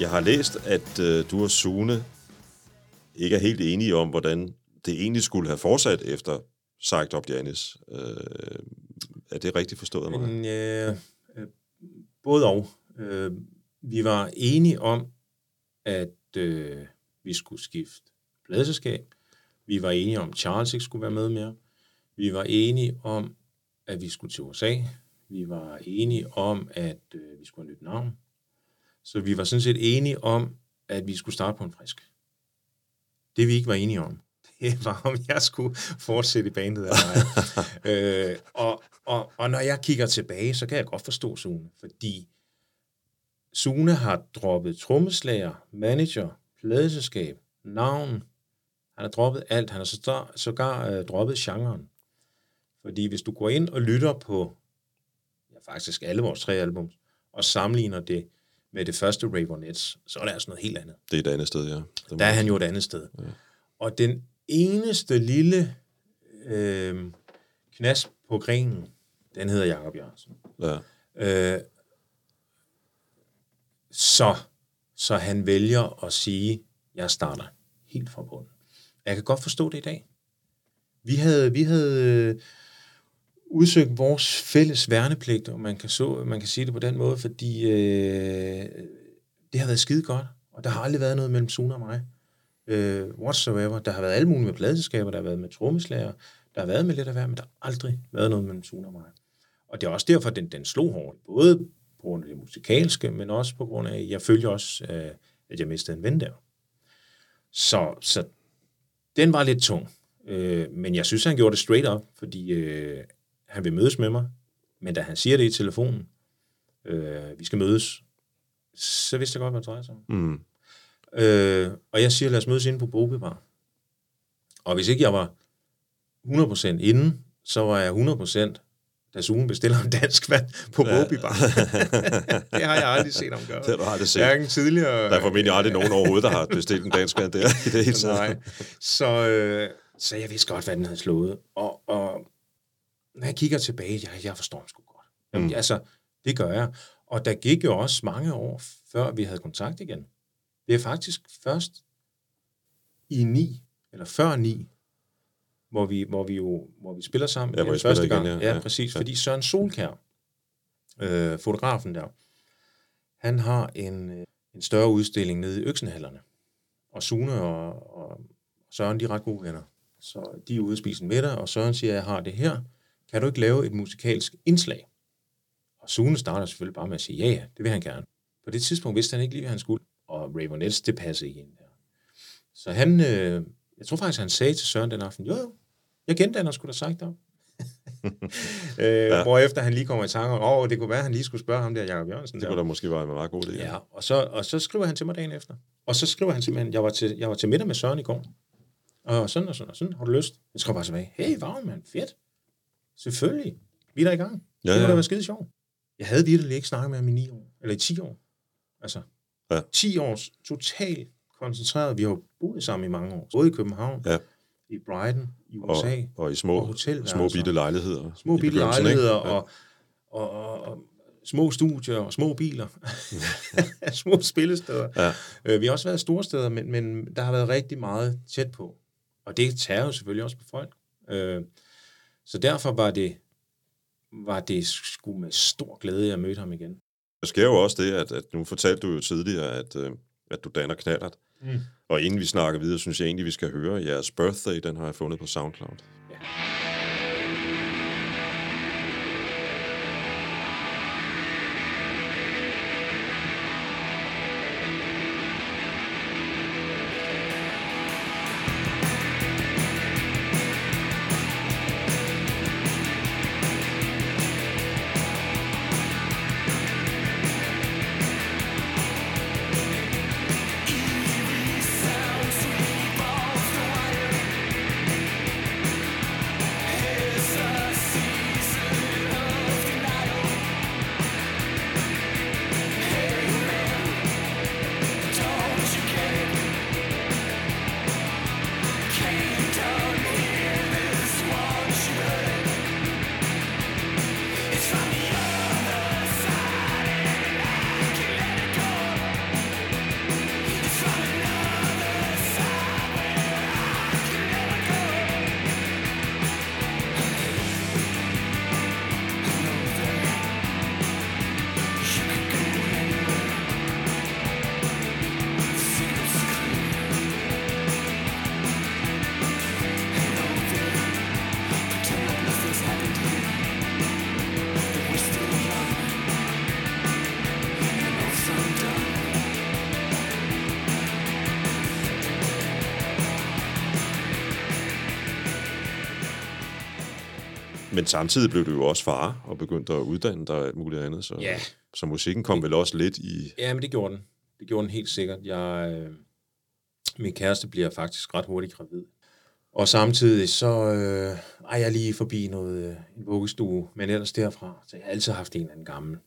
Speaker 2: Jeg har læst, at øh, du og Sune ikke er helt enige om, hvordan det egentlig skulle have fortsat efter sagt op Janis. Øh, er det rigtigt forstået mig?
Speaker 3: Mm, Men, øh, øh, både og. Øh, vi var enige om, at øh, vi skulle skifte pladeselskab. Vi var enige om, at Charles ikke skulle være med mere. Vi var enige om, at vi skulle til USA. Vi var enige om, at øh, vi skulle have nyt navn. Så vi var sådan set enige om, at vi skulle starte på en frisk. Det vi ikke var enige om, [LAUGHS] det var, om jeg skulle fortsætte i bandet eller ej. [LAUGHS] øh, og, og, og når jeg kigger tilbage, så kan jeg godt forstå Sune, fordi Sune har droppet trommeslager, manager, pladeselskab, navn. Han har droppet alt. Han har sågar, sågar øh, droppet genren. Fordi hvis du går ind og lytter på ja, faktisk alle vores tre album, og sammenligner det med det første Ravenettes, så er det altså noget helt andet.
Speaker 2: Det er et andet sted, ja. Det
Speaker 3: Der er han jo et andet sted. Ja. Og den eneste lille øh, knas på grenen, den hedder Jakob Jørgensen.
Speaker 2: Ja.
Speaker 3: Øh, så, så han vælger at sige, jeg starter helt fra bunden. Jeg kan godt forstå det i dag. Vi havde, vi havde udsøgt vores fælles værnepligt, om man kan, så, man kan sige det på den måde, fordi øh, det har været skide godt, og der har aldrig været noget mellem Sune og mig. Øh, whatsoever. Der har været alle mulige med pladeselskaber, der har været med trommeslager, der har været med lidt af hver, men der har aldrig været noget mellem Sune og mig. Og det er også derfor, den, den slog hårdt. Både på grund af det musikalske, men også på grund af, at jeg følger også, øh, at jeg mistede en ven der. Så, så den var lidt tung. Øh, men jeg synes, han gjorde det straight up, fordi øh, han vil mødes med mig. Men da han siger det i telefonen, øh, vi skal mødes, så vidste jeg godt, hvad det drejer sig om.
Speaker 2: Mm.
Speaker 3: Øh, og jeg siger, lad os mødes inde på Bobi Bar. Og hvis ikke jeg var 100% inden, så var jeg 100% da Sune bestiller en dansk vand på ja. Bobi Bar. [LAUGHS] det har jeg aldrig set ham gøre.
Speaker 2: Det har du aldrig set.
Speaker 3: Hverken tidligere...
Speaker 2: Der er formentlig aldrig nogen overhovedet, der har bestilt en dansk vand der i det hele taget.
Speaker 3: Nej. Så, øh, så jeg vidste godt, hvad den havde slået. Og, og når jeg kigger tilbage, jeg, jeg forstår sgu godt. Jamen,
Speaker 2: Mm.
Speaker 3: Altså, det gør jeg. Og der gik jo også mange år, før vi havde kontakt igen. Det er faktisk først i ni, eller før ni, hvor vi, hvor vi jo hvor vi spiller sammen
Speaker 2: Ja, hvor
Speaker 3: første
Speaker 2: igen,
Speaker 3: gang.
Speaker 2: ja.
Speaker 3: ja,
Speaker 2: Ja,
Speaker 3: præcis.
Speaker 2: ja.
Speaker 3: Fordi Søren Solkær, øh, fotografen der, han har en, øh, en større udstilling nede i Øksenhallerne. Og Sune og, og Søren, de er ret gode venner. Så de er ude at spise en middag, og Søren siger, jeg har det her. Kan du ikke lave et musikalsk indslag? Og Sune starter selvfølgelig bare med at sige, ja, ja, det vil han gerne. På det tidspunkt vidste han ikke lige, hvad han skulle. Og Ravenettes, det passede ikke ind der. Så han, øh, jeg tror faktisk, han sagde til Søren den aften, jo, jo, jeg gendanner skulle da sagt op. [LAUGHS] øh, ja. Hvorefter han lige kommer i tanke om, åh, det kunne være, at han lige skulle spørge ham der, Jacob Jørgensen.
Speaker 2: Det
Speaker 3: der.
Speaker 2: kunne da måske være en meget god idé.
Speaker 3: Ja, og så, og så skriver han til mig dagen efter. Og så skriver han simpelthen, jeg var til, jeg var til middag med Søren i går. Og sådan og sådan og sådan, har du lyst? Jeg skriver bare tilbage, hey, varm mand, fedt. Selvfølgelig, vi er der i gang.
Speaker 2: Ja,
Speaker 3: det må
Speaker 2: ja.
Speaker 3: da være skide sjovt. Jeg havde virkelig ikke snakket med ham i 9 år, eller i 10 år. Altså,
Speaker 2: Ja.
Speaker 3: 10 års totalt koncentreret. Vi har jo boet sammen i mange år. Både i København,
Speaker 2: Ja.
Speaker 3: i Brighton, i
Speaker 2: Og,
Speaker 3: USA.
Speaker 2: og i små,
Speaker 3: Og hotelværelser.
Speaker 2: små bitte lejligheder.
Speaker 3: små bitte lejligheder
Speaker 2: Ja.
Speaker 3: og, og, og, og små studier og små biler. [LAUGHS] små spillesteder.
Speaker 2: Ja.
Speaker 3: Øh, vi har også været store steder, men, men der har været rigtig meget tæt på. Og det tager jo selvfølgelig også på folk. Øh, så derfor var det, var det sgu med stor glæde, jeg mødte ham igen.
Speaker 2: Der sker jo også det, at, at nu fortalte du jo tidligere, at, øh, at du danner knallert.
Speaker 3: Mm.
Speaker 2: Og inden vi snakker videre, synes jeg egentlig, vi skal høre jeres birthday. Den har jeg fundet på SoundCloud. Men samtidig blev du jo også far og begyndte at uddanne dig alt muligt andet. Så,
Speaker 3: Ja.
Speaker 2: så musikken kom vel også lidt i...
Speaker 3: Ja, men det gjorde den. Det gjorde den helt sikkert. Jeg, øh, min kæreste bliver faktisk ret hurtigt gravid. Og samtidig så øh, er jeg lige forbi noget, øh, en vuggestue, men ellers derfra, så jeg har altid haft en eller anden gammel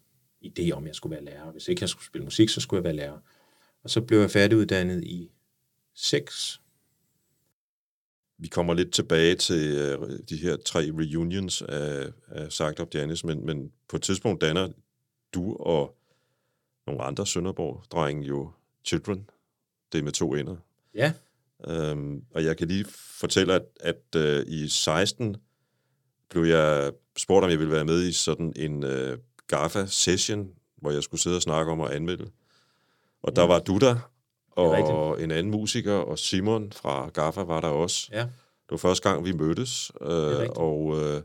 Speaker 3: idé om, at jeg skulle være lærer. Hvis ikke jeg skulle spille musik, så skulle jeg være lærer. Og så blev jeg færdiguddannet i 6.
Speaker 2: Vi kommer lidt tilbage til øh, de her tre reunions af, af Sagt Up Janis, men, men på et tidspunkt danner du og nogle andre Sønderborg-drenge jo Children. Det er med to ender.
Speaker 3: Ja,
Speaker 2: Øhm, og jeg kan lige fortælle, at, at øh, i 16 blev jeg spurgt, om jeg ville være med i sådan en øh, GAFA-session, hvor jeg skulle sidde og snakke om at anmelde. Og der var du der, og en anden musiker, og Simon fra GAFA var der også.
Speaker 3: ja.
Speaker 2: Det var første gang, vi mødtes, øh, og, øh,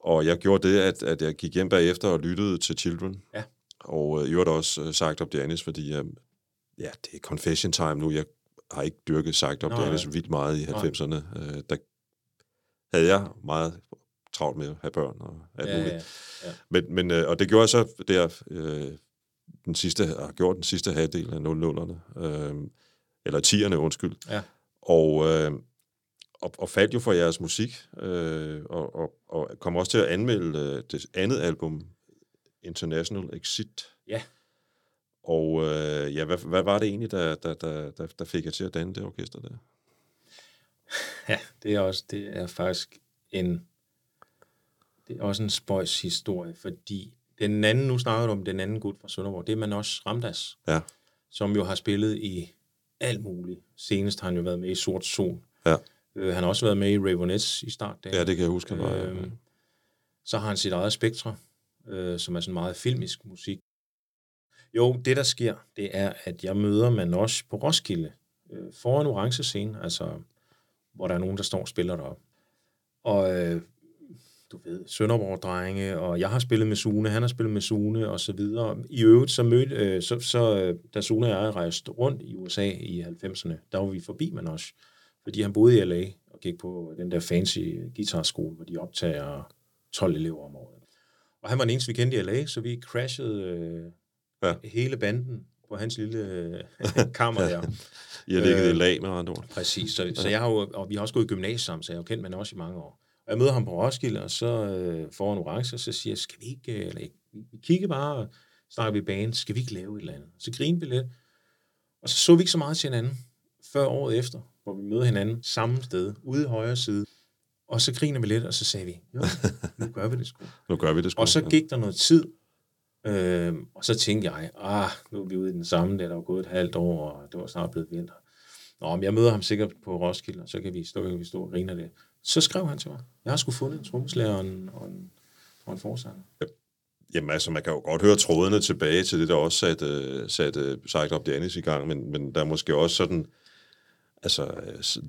Speaker 2: og jeg gjorde det, at, at jeg gik hjem bagefter og lyttede til Children.
Speaker 3: Ja.
Speaker 2: Og øh, i øvrigt også øh, sagt op Janis, fordi øh, ja, det er confession time nu. Jeg har ikke dyrket sagt op det så
Speaker 3: nej.
Speaker 2: vildt meget i
Speaker 3: Nej.
Speaker 2: 90'erne. Øh, der havde jeg meget travlt med at have børn og alt
Speaker 3: Ja,
Speaker 2: muligt.
Speaker 3: ja, ja.
Speaker 2: Men, men, øh, og det gjorde jeg så der, øh, den sidste, har gjort den sidste halvdel af 00'erne, øh, eller 10'erne, undskyld.
Speaker 3: Ja.
Speaker 2: Og, øh, og, og faldt jo for jeres musik, øh, og, og, og kom også til at anmelde øh, det andet album, International Exit.
Speaker 3: Ja.
Speaker 2: Og øh, ja, hvad, hvad var det egentlig, der, der, der, der, der fik jer til at danne det orkester der? [LAUGHS]
Speaker 3: Ja, det er også det er faktisk en det er også en spøjs historie, fordi den anden, nu snakker du om den anden gut fra Sønderborg, det er man også Ramdas,
Speaker 2: Ja,
Speaker 3: som jo har spillet i alt muligt. Senest har han jo været med i Sort Sol.
Speaker 2: ja,
Speaker 3: Øh, han har også været med i Ravenettes i startdagen.
Speaker 2: ja det kan jeg huske. han Var,
Speaker 3: Øhm, så har han sit eget spektre, øh, som er sådan meget filmisk musik. Jo, det der sker, det er, at jeg møder Manosh på Roskilde, øh, foran orange scene, altså, hvor der er nogen, der står og spiller deroppe. Og øh, du ved, Sønderborg-drenge, og jeg har spillet med Sune, han har spillet med Sune, og så videre. I øvrigt, så mødte, øh, så, så øh, da Sune og jeg rejste rundt i USA i 90'erne, der var vi forbi Manosh, fordi han boede i LA og gik på den der fancy guitarskole, hvor de optager 12 elever om året. Og han var den eneste, vi kendte i LA, så vi crashede øh,
Speaker 2: Ja.
Speaker 3: ja. hele banden på hans lille øh, [LAUGHS] kammer der.
Speaker 2: I har ligget
Speaker 3: øh,
Speaker 2: i lag med andre ord.
Speaker 3: Præcis, så, så jeg har jo, og vi har også gået i gymnasiet sammen, så jeg har jo kendt man også i mange år. Og jeg møder ham på Roskilde, og så øh, får en orange, og så siger jeg, skal vi ikke, øh, eller ikke, vi kigger bare, og snakker vi band, skal vi ikke lave et eller andet? Så griner vi lidt, og så så vi ikke så meget til hinanden, før året efter, hvor vi møder hinanden samme sted, ude i højre side. Og så griner vi lidt, og så sagde vi, jo, nu gør vi det sgu. [LAUGHS]
Speaker 2: Nu gør vi det sgu.
Speaker 3: Og så gik der noget tid, øh, og så tænkte jeg, ah, nu er vi ude i den samme, der er jo gået et halvt år, og det var snart blevet vinter. Nå, men jeg møder ham sikkert på Roskilde, og så kan vi stå, kan vi stå og grine det. Så skrev han til mig, jeg har sgu fundet en trommeslager og en, og en, og en forsanger.
Speaker 2: Jamen altså, man kan jo godt høre trådene tilbage til det, der også satte, øh, satte Psyched Up Janis i gang, men, men der er måske også sådan, altså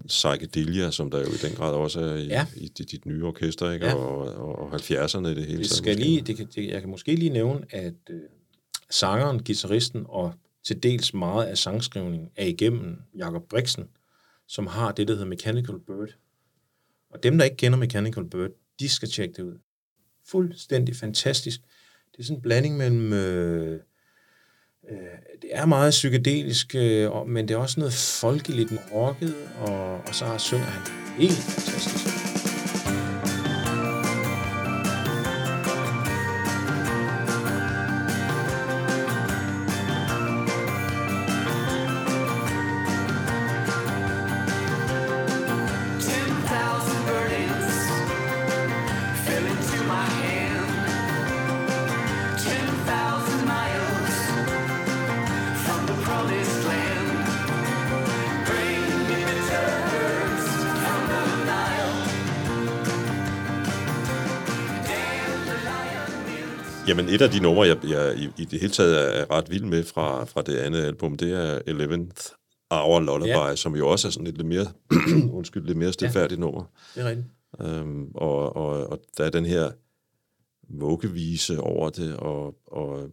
Speaker 2: psychedelia, som der jo i den grad også er i, ja.
Speaker 3: Ja.
Speaker 2: i dit, nye orkester, ikke?
Speaker 3: Ja.
Speaker 2: Og, og, og 70'erne i det hele taget.
Speaker 3: skal lige, det kan, det, jeg kan måske lige nævne, at øh, sangeren, gitarristen og til dels meget af sangskrivningen er igennem Jakob Brixen, som har det, der hedder Mechanical Bird. Og dem, der ikke kender Mechanical Bird, de skal tjekke det ud. Fuldstændig fantastisk. Det er sådan en blanding mellem... Øh, øh, det er meget psykedelisk, øh, men det er også noget folkeligt rocket, og, og så synger han helt fantastisk.
Speaker 2: Jamen, et af de numre, jeg, jeg i, i det hele taget er, ret vild med fra, fra det andet album, det er 11th Hour Lullaby, ja. Som jo også er sådan lidt, lidt mere, [CLEARS THROAT] undskyld, lidt mere stilfærdigt ja. nummer.
Speaker 3: Det er rigtigt.
Speaker 2: Øhm, og, og, og der er den her vuggevise over det, og, og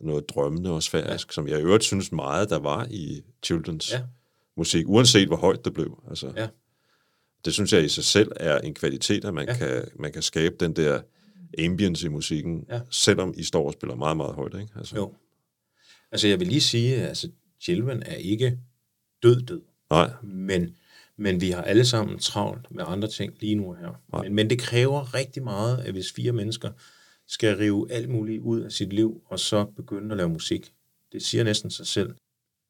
Speaker 2: noget drømmende og sfærisk, ja. som jeg i øvrigt synes meget, der var i Children's ja. Musik, uanset hvor højt det blev. Altså,
Speaker 3: Ja.
Speaker 2: Det synes jeg i sig selv er en kvalitet, at man. Ja. kan, man kan skabe den der ambience i musikken, ja. Selvom I står og spiller meget, meget højt. Ikke? Altså,
Speaker 3: Jo. Altså, jeg vil lige sige, at altså, Children er ikke død død,
Speaker 2: Nej,
Speaker 3: men, men vi har alle sammen travlt med andre ting lige nu her. Men, men det kræver rigtig meget, at hvis fire mennesker skal rive alt muligt ud af sit liv, og så begynde at lave musik. Det siger næsten sig selv.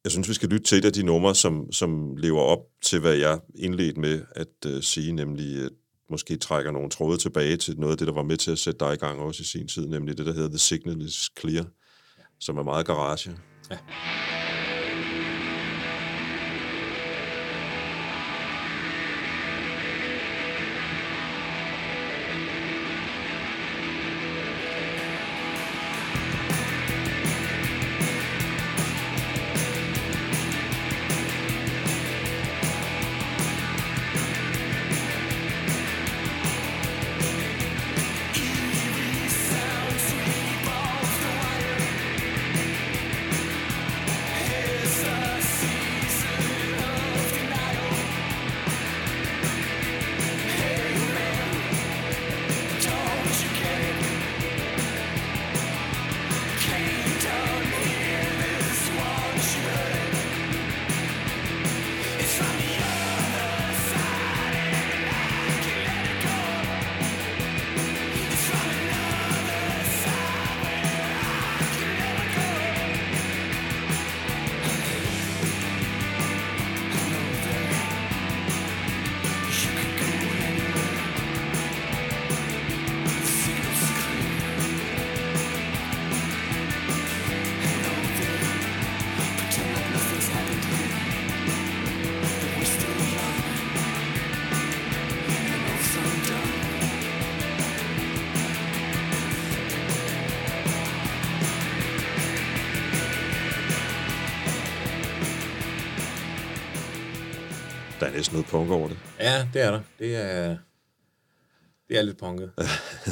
Speaker 2: jeg synes, vi skal lytte til et af de numre, som, som lever op til, hvad jeg indledte med at uh, sige, nemlig at måske trækker nogle tråde tilbage til noget af det, der var med til at sætte dig i gang også i sin tid, nemlig det, der hedder The Signal is Clear, som er meget garage.
Speaker 3: Ja.
Speaker 2: Næsten noget punk over det.
Speaker 3: Ja, det er der. Det er, det er lidt punket.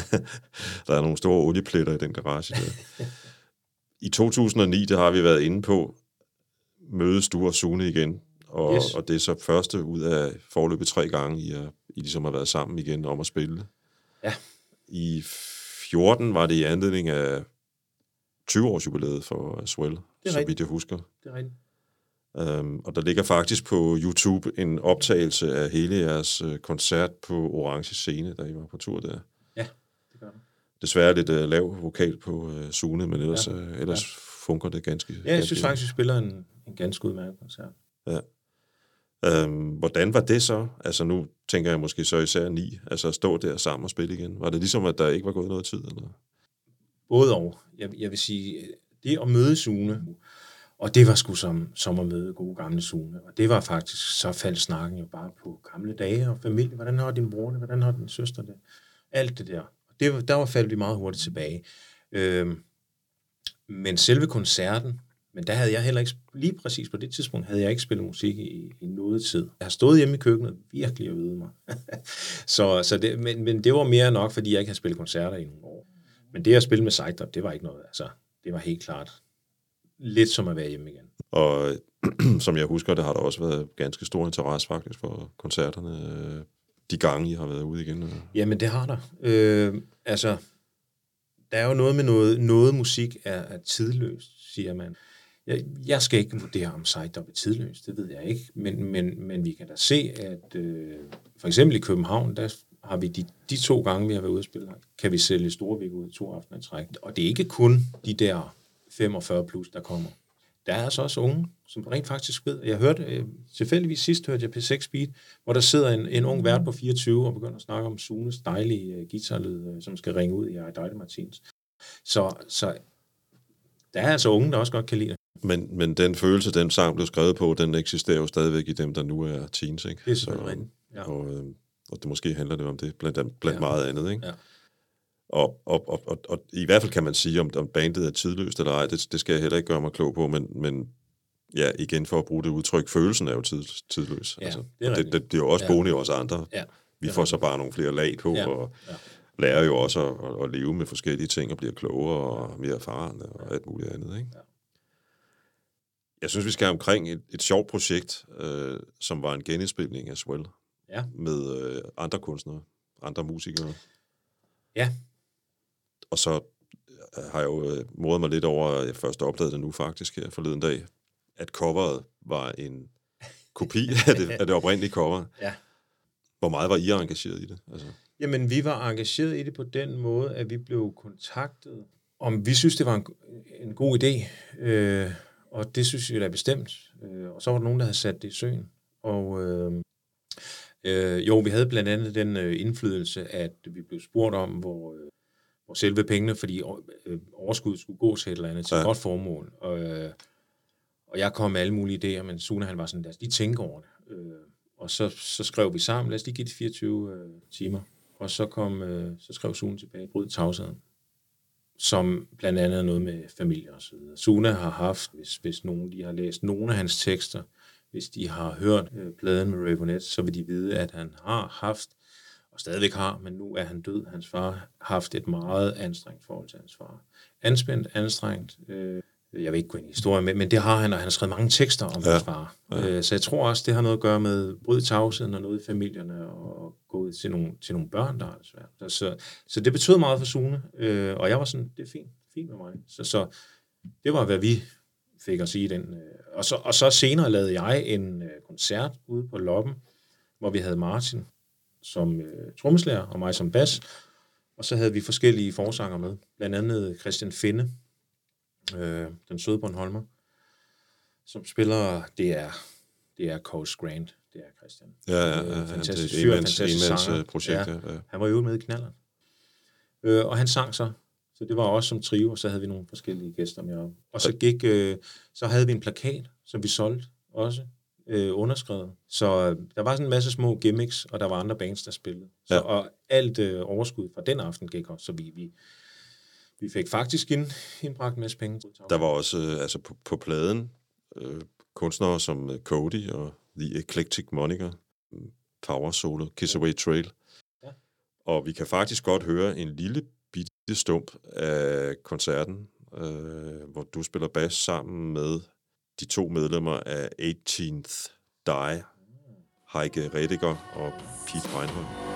Speaker 3: [LAUGHS]
Speaker 2: der er nogle store oliepletter i den garage der. [LAUGHS] I 2009, der har vi været inde på, mødes du og Sune igen, og,
Speaker 3: Yes.
Speaker 2: og det er så første ud af forløbet tre gange, I, er, I ligesom har været sammen igen om at spille.
Speaker 3: Ja.
Speaker 2: I 14 var det i anledning af 20-års jubilæet for Swell, så vidt jeg husker.
Speaker 3: Det er rigtigt.
Speaker 2: Um, og der ligger faktisk på YouTube en optagelse af hele jeres uh, koncert på Orange Scene, da I var på tur der.
Speaker 3: Ja, det gør det.
Speaker 2: Desværre lidt uh, lav vokal på uh, Sune, men ellers, ja.
Speaker 3: Ja.
Speaker 2: uh, ellers ja. fungerer det ganske
Speaker 3: Ja, jeg synes faktisk, vi spiller en, en ganske udmærket koncert.
Speaker 2: Um, hvordan var det så? Altså nu tænker jeg måske så især ni, altså at stå der sammen og spille igen. Var det ligesom, at der ikke var gået noget tid? Eller?
Speaker 3: Både og. Jeg, jeg vil sige, det at møde Sune, og det var sgu som, som at møde gode gamle Sune. Og det var faktisk, så faldt snakken jo bare på gamle dage og familie. Hvordan har din bror det? Hvordan har din søster det? Alt det der. Og det, der var faldt vi meget hurtigt tilbage. Øhm, men selve koncerten, men der havde jeg heller ikke, lige præcis på det tidspunkt, havde jeg ikke spillet musik i, i noget tid. Jeg har stået hjemme i køkkenet virkelig og øvet mig. [LAUGHS] så, så det, men, men det var mere nok, fordi jeg ikke havde spillet koncerter i nogle år. Men det at spille med Sejder, det var ikke noget, altså, det var helt klart lidt som at være hjemme igen.
Speaker 2: Og [CLEARS THROAT] som jeg husker, der har der også været ganske stor interesse faktisk for koncerterne, øh, de gange, I har været ude igen. øh.
Speaker 3: Jamen, det har der. Øh, altså, der er jo noget med noget, noget musik er, er tidløst, siger man. Jeg, jeg skal ikke vurdere, om Sejder er tidløst, det ved jeg ikke, men, men, men vi kan da se, at øh, for eksempel i København, der har vi de, de to gange, vi har været ude at spille, kan vi sælge Storvik ud to aftener i træk. Og det er ikke kun de der 45 plus, der kommer. Der er altså også unge, som rent faktisk ved. Jeg hørte, øh, tilfældigvis sidst hørte jeg P6 Beat, hvor der sidder en, en ung vært på 24 og begynder at snakke om Sunes dejlige øh, guitarlyd, øh, som skal ringe ud i Ejdeide Martins. Så, så der er altså unge, der også godt kan lide det.
Speaker 2: Men, men den følelse, den sang blev skrevet på, den eksisterer jo stadigvæk i dem, der nu er teens, ikke?
Speaker 3: Det er selvfølgelig rigtigt. Ja.
Speaker 2: Og, øh, og det måske handler det om det, blandt, an- blandt
Speaker 3: Ja.
Speaker 2: meget andet, ikke?
Speaker 3: Ja.
Speaker 2: Og, og, og, og, og i hvert fald kan man sige, om, om bandet er tidløst eller ej, det, det skal jeg heller ikke gøre mig klog på, men, men ja, igen for at bruge det udtryk, følelsen er jo tid, tidløs.
Speaker 3: Ja, det er
Speaker 2: det, det, det er jo også
Speaker 3: Ja.
Speaker 2: boende i os andre.
Speaker 3: Ja,
Speaker 2: Vi får så bare nogle flere lag på,
Speaker 3: Ja,
Speaker 2: og
Speaker 3: ja.
Speaker 2: lærer jo også at, at, at leve med forskellige ting, og bliver klogere og mere erfarne og alt muligt andet, ikke?
Speaker 3: Ja.
Speaker 2: Jeg synes, vi skal omkring et, et sjovt projekt, øh, som var en genindspilning af Swell
Speaker 3: Ja.
Speaker 2: med øh, andre kunstnere, andre musikere.
Speaker 3: Ja.
Speaker 2: Og så øh, har jeg jo øh, modet mig lidt over, at jeg først opdagede det nu faktisk her forleden dag, at coveret var en kopi [LAUGHS] af det, af det oprindelige cover.
Speaker 3: Ja.
Speaker 2: Hvor meget var I engageret i det? Altså,
Speaker 3: Jamen, vi var engageret i det på den måde, at vi blev kontaktet, om vi synes, det var en, en god idé. Øh, og det synes vi da bestemt. Øh, og så var der nogen, der havde sat det i søen. Og øh, øh, jo, vi havde blandt andet den øh, indflydelse, at vi blev spurgt om, hvor, øh, hvor selve pengene, fordi øh, overskuddet skulle gå til et eller andet, til
Speaker 2: Ja.
Speaker 3: et godt formål. Og, øh, og jeg kom med alle mulige idéer, men Sune han var sådan, lad os lige tænke over det. Øh, og så, så skrev vi sammen, lad os lige give det 24 øh, timer. Og så, kom, øh, så skrev Sune tilbage, bryd tavsheden, som blandt andet er noget med familie og så videre. Sune har haft, hvis, hvis nogen de har læst nogle af hans tekster, hvis de har hørt øh, pladen med Ravenet, så vil de vide, at han har haft, og stadigvæk har, men nu er han død, hans far, haft et meget anstrengt forhold til hans far. Anspændt, anstrengt, øh, jeg vil ikke gå ind i historien med, men det har han, og han har skrevet mange tekster om ja. hans far. Ja. Øh, så jeg tror også, det har noget at gøre med bryd tavsheden og noget i familierne, og gå ud til nogle, til nogle børn, der er det svært. Så, så, så det betød meget for Sune, øh, og jeg var sådan, det er fint, fint med mig. Så, så det var, hvad vi fik at sige den. øh. Og så, og så senere lavede jeg en øh, koncert ude på Loppen, hvor vi havde Martin som øh, trommeslager, og mig som bas, og så havde vi forskellige forsanger med, blandt andet Christian Finde, øh, den søde Bornholmer, som spiller, det er, det er Coach Grant, det er Christian.
Speaker 2: ja, ja, ja,
Speaker 3: Øh, fantastisk fyr, fantastisk sanger.
Speaker 2: øh, projekt.
Speaker 3: Ja.
Speaker 2: Ja. Ja.
Speaker 3: Han var jo med i knalleren. Øh, og han sang så, så det var også som trio, og så havde vi nogle forskellige gæster med op. Og så gik, øh, så havde vi en plakat, som vi solgte også, øh, underskrevet. Så øh, der var sådan en masse små gimmicks, og der var andre bands, der spillede. Så,
Speaker 2: Ja.
Speaker 3: Og alt øh, overskud fra den aften gik også, så vi, vi, vi fik faktisk ind, indbragt en masse penge.
Speaker 2: Der var også, øh, altså på, på pladen, øh, kunstnere som øh, Cody og The Eclectic Moniker, Power Solo, Kiss Away Trail.
Speaker 3: Ja.
Speaker 2: Og vi kan faktisk godt høre en lille bitte stump af koncerten, øh, hvor du spiller bas sammen med de to medlemmer af 18th Die, Heike Rediger og Pete Reinhold.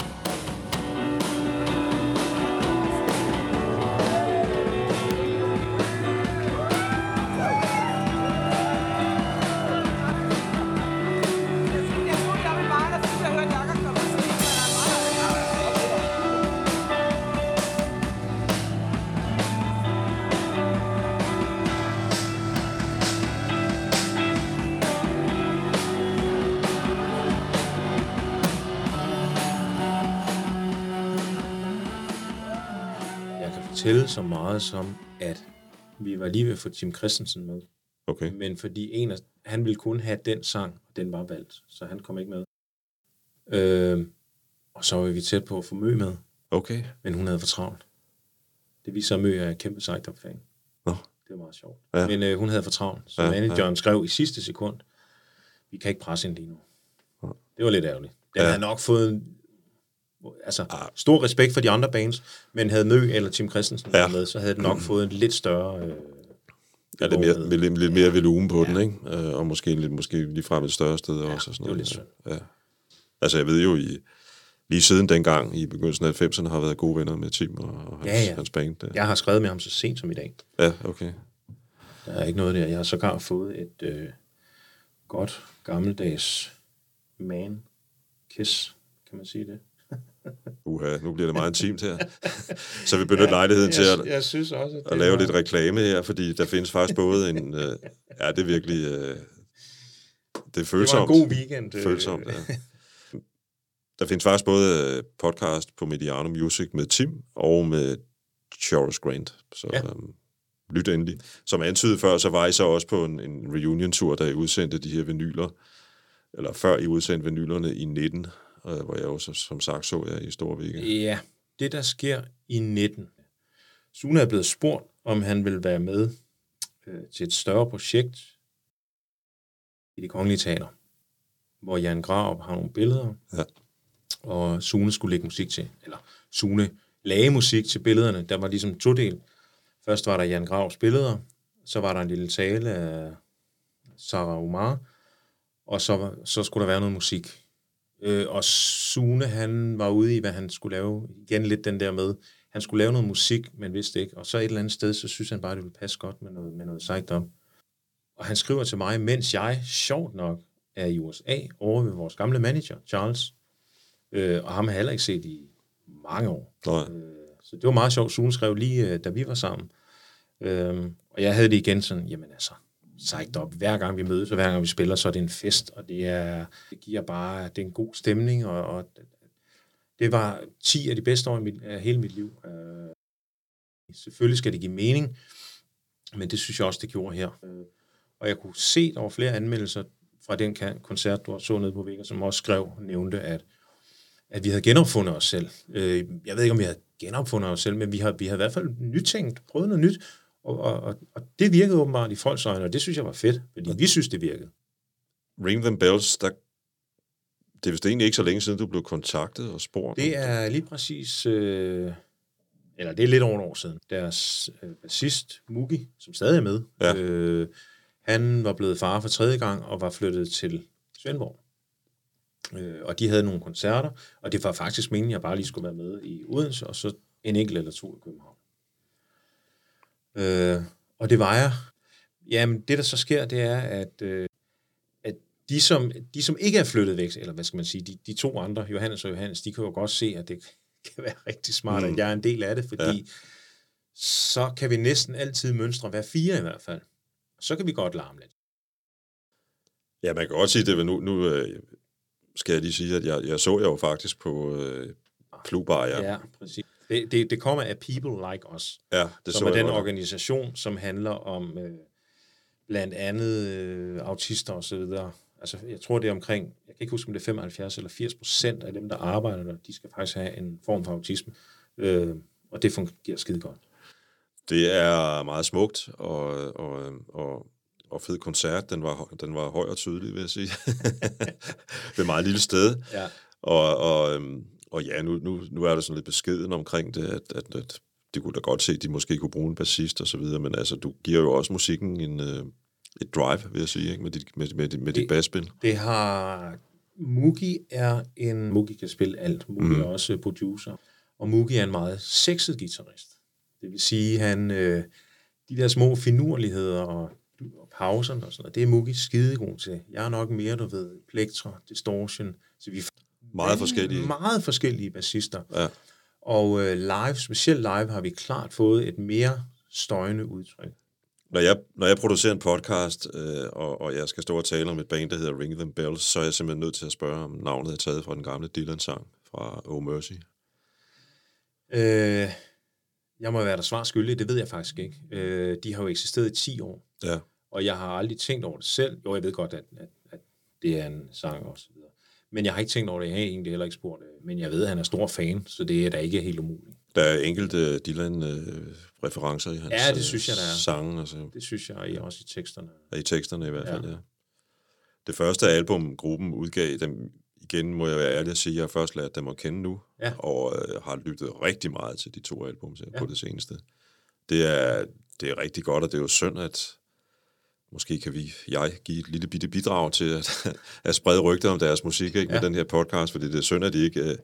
Speaker 3: Fortælle så meget som, at vi var lige ved at få Tim Christensen med.
Speaker 2: Okay.
Speaker 3: Men fordi en af, han ville kun have den sang, og den var valgt, så han kom ikke med. Øh, og så var vi tæt på at få Mø med,
Speaker 2: Okay.
Speaker 3: men hun havde for travlt. Det viser at Mø er en kæmpe Sejtop-fan.
Speaker 2: Nå.
Speaker 3: Det var meget sjovt.
Speaker 2: Ja.
Speaker 3: Men øh, hun havde for travlt, så
Speaker 2: Ja,
Speaker 3: manageren ja. skrev i sidste sekund, vi kan ikke presse hende lige nu.
Speaker 2: Ja.
Speaker 3: Det var lidt ærgerligt. Den
Speaker 2: Ja.
Speaker 3: havde nok fået en, altså, stor respekt for de andre bands, men havde Mø eller Tim Christensen
Speaker 2: Ja.
Speaker 3: ja. med, så havde den nok fået en lidt større... Øh,
Speaker 2: Ja, lidt mere,
Speaker 3: bevågenhed.
Speaker 2: lidt, lidt mere volumen på ja. den, ikke? Øh, og måske, lidt, måske lige frem et større sted ja, også. Og sådan
Speaker 3: det
Speaker 2: noget. Ja. Altså, jeg ved jo, i, lige siden dengang, i begyndelsen af 90'erne, har været gode venner med Tim og, og hans,
Speaker 3: Ja, ja.
Speaker 2: hans band. Der.
Speaker 3: Jeg har skrevet med ham så sent som i dag.
Speaker 2: Ja, okay.
Speaker 3: Der er ikke noget der. Jeg har sågar fået et øh, godt gammeldags man kiss, kan man sige det?
Speaker 2: Uha, nu bliver det meget intimt her. [LAUGHS] Så vi benytter lejligheden til at,
Speaker 3: jeg synes også, at
Speaker 2: at lave lidt reklame her, fordi der findes faktisk både en... Øh, ja, det er virkelig... Øh, det er
Speaker 3: Det var
Speaker 2: følsomt.
Speaker 3: en god weekend. øh.
Speaker 2: Følsomt, ja. Der findes faktisk både øh, podcast på Mediano Music med Tim og med Charles Grant. Så ja.
Speaker 3: Ja.
Speaker 2: øhm, lyt endelig. Som antydet før, så var I så også på en, en reunion-tur, da I udsendte de her vinyler, eller før I udsendte vinylerne i 19, øh, hvor jeg også som sagt så jer i Storvik.
Speaker 3: Ja, det der sker i 19. Sune er blevet spurgt, om han vil være med øh, til et større projekt i det kongelige teater, hvor Jan Graup har nogle billeder,
Speaker 2: Ja.
Speaker 3: og Sune skulle lægge musik til, eller Sune lagde musik til billederne. Der var ligesom to del. Først var der Jan Graups billeder, så var der en lille tale af Sarah Omar, og så, så skulle der være noget musik. Øh, og Sune, han var ude i, hvad han skulle lave. Igen lidt den der med, han skulle lave noget musik, men vidste ikke. Og så et eller andet sted, så synes han bare, det ville passe godt med noget, med noget sejt op. Og han skriver til mig, mens jeg, sjovt nok, er i USA, over ved vores gamle manager, Charles. Øh, og ham har jeg heller ikke set i mange år.
Speaker 2: Nej.
Speaker 3: Så det var meget sjovt. Sune skrev lige, øh, da vi var sammen. Øhm, og jeg havde det igen sådan, jamen altså, sejt op. Hver gang vi mødes, og hver gang vi spiller, så er det en fest, og det, er, det giver bare, det er en god stemning, og, og det var 10 af de bedste år i mit, af hele mit liv. Øh, selvfølgelig skal det give mening, men det synes jeg også, det gjorde her. Øh, og jeg kunne se, der var flere anmeldelser fra den koncert, du så nede på Vega, som også skrev og nævnte, at, at vi havde genopfundet os selv. Øh, jeg ved ikke, om vi havde genopfundet os selv, men vi har, vi har i hvert fald nytænkt, prøvet noget nyt, og, og, og, og det virkede åbenbart i folks øjne, og det synes jeg var fedt, fordi vi synes, det virkede.
Speaker 2: Ring Them Bells, der, det er vist egentlig ikke så længe siden, du blev kontaktet og spurgt.
Speaker 3: Det er lige præcis, øh, eller det er lidt over et år siden, deres øh, bassist, Mugi, som stadig er med,
Speaker 2: Ja.
Speaker 3: øh, han var blevet far for tredje gang og var flyttet til Svendborg. Øh, og de havde nogle koncerter, og det var faktisk meningen, at jeg bare lige skulle være med i Odense, og så en enkelt eller to i København. Øh, og det var jeg. Jamen, det der så sker, det er, at, øh, at de, som, de, som ikke er flyttet væk, eller hvad skal man sige, de, de to andre, Johannes og Johannes, de kan jo godt se, at det [LAUGHS] kan være rigtig smart, mm. at jeg er en del af det, fordi ja. så kan vi næsten altid mønstre, hver fire i hvert fald. Så kan vi godt larme lidt.
Speaker 2: Ja, man kan godt sige det, men nu, nu øh, skal jeg lige sige, at jeg, jeg så jer jo faktisk på øh, Klubbar, ja.
Speaker 3: Ja, ja præcis. Det, det, det kommer af People Like Us,
Speaker 2: ja det
Speaker 3: som er den
Speaker 2: godt.
Speaker 3: organisation, som handler om øh, blandt andet øh, autister og så videre. Altså, jeg tror, det er omkring, jeg kan ikke huske, om det er 75 eller 80 procent af dem, der arbejder der, de skal faktisk have en form for autisme. Øh, og det fungerer skide godt.
Speaker 2: Det er meget smukt, og, og, og og fed koncert. Den var, den var høj og tydelig, vil jeg sige. [LAUGHS] det er et meget lille sted.
Speaker 3: Ja.
Speaker 2: Og, og, øhm, og ja, nu, nu, nu er der sådan lidt beskeden omkring det, at, at, at de kunne da godt se, at de måske kunne bruge en bassist og så videre, men altså, du giver jo også musikken en, øh, et drive, vil jeg sige, ikke? med dit, med, med, dit- med dit
Speaker 3: Det-
Speaker 2: basspil.
Speaker 3: Det har... Mugi er en... Mugi kan spille alt. Mugi mm. er også producer. Og Mugi er en meget sexet guitarist. Det vil sige, han... Øh, de der små finurligheder og, og pauserne og sådan noget, det er Mugi skidegod til. Jeg er nok mere, du ved, plektra, distortion. Så vi
Speaker 2: Meget forskellige.
Speaker 3: Meget forskellige bassister.
Speaker 2: Ja.
Speaker 3: Og øh, live, specielt live, har vi klart fået et mere støjende udtryk.
Speaker 2: Når jeg, når jeg producerer en podcast, øh, og, og jeg skal stå og tale om et band, der hedder Ring Them Bells, så er jeg simpelthen nødt til at spørge, om navnet er taget fra den gamle Dylan-sang fra Oh Mercy.
Speaker 3: Øh, jeg må være der svar skyldig, det ved jeg faktisk ikke. Øh, de har jo eksisteret i 10 år.
Speaker 2: Ja,
Speaker 3: Og jeg har aldrig tænkt over det selv. Jo, jeg ved godt, at, at, at det er en sang og så videre. Men jeg har ikke tænkt over det. Jeg har egentlig heller ikke spurgt. øh, Men jeg ved, at han er stor fan, så det er da ikke helt umuligt.
Speaker 2: der er enkelte Dylan-referencer i hans
Speaker 3: Ja, det
Speaker 2: øh,
Speaker 3: synes jeg, der er.
Speaker 2: sange, altså,
Speaker 3: Det synes jeg I også i teksterne.
Speaker 2: i teksterne i hvert
Speaker 3: Ja.
Speaker 2: fald, ja. Det første album, gruppen udgav, dem, igen må jeg være ærlig at sige, at jeg først lært dem at kende nu,
Speaker 3: Ja.
Speaker 2: og øh, har lyttet rigtig meget til de to album ja.
Speaker 3: Ja.
Speaker 2: på det seneste. Det er, det er rigtig godt, og det er jo synd, at måske kan vi, jeg, give et lille bitte bidrag til at, [LAUGHS] at sprede rygter om deres musik ikke, ja. Med den her podcast, fordi det er synd, at de ikke øh,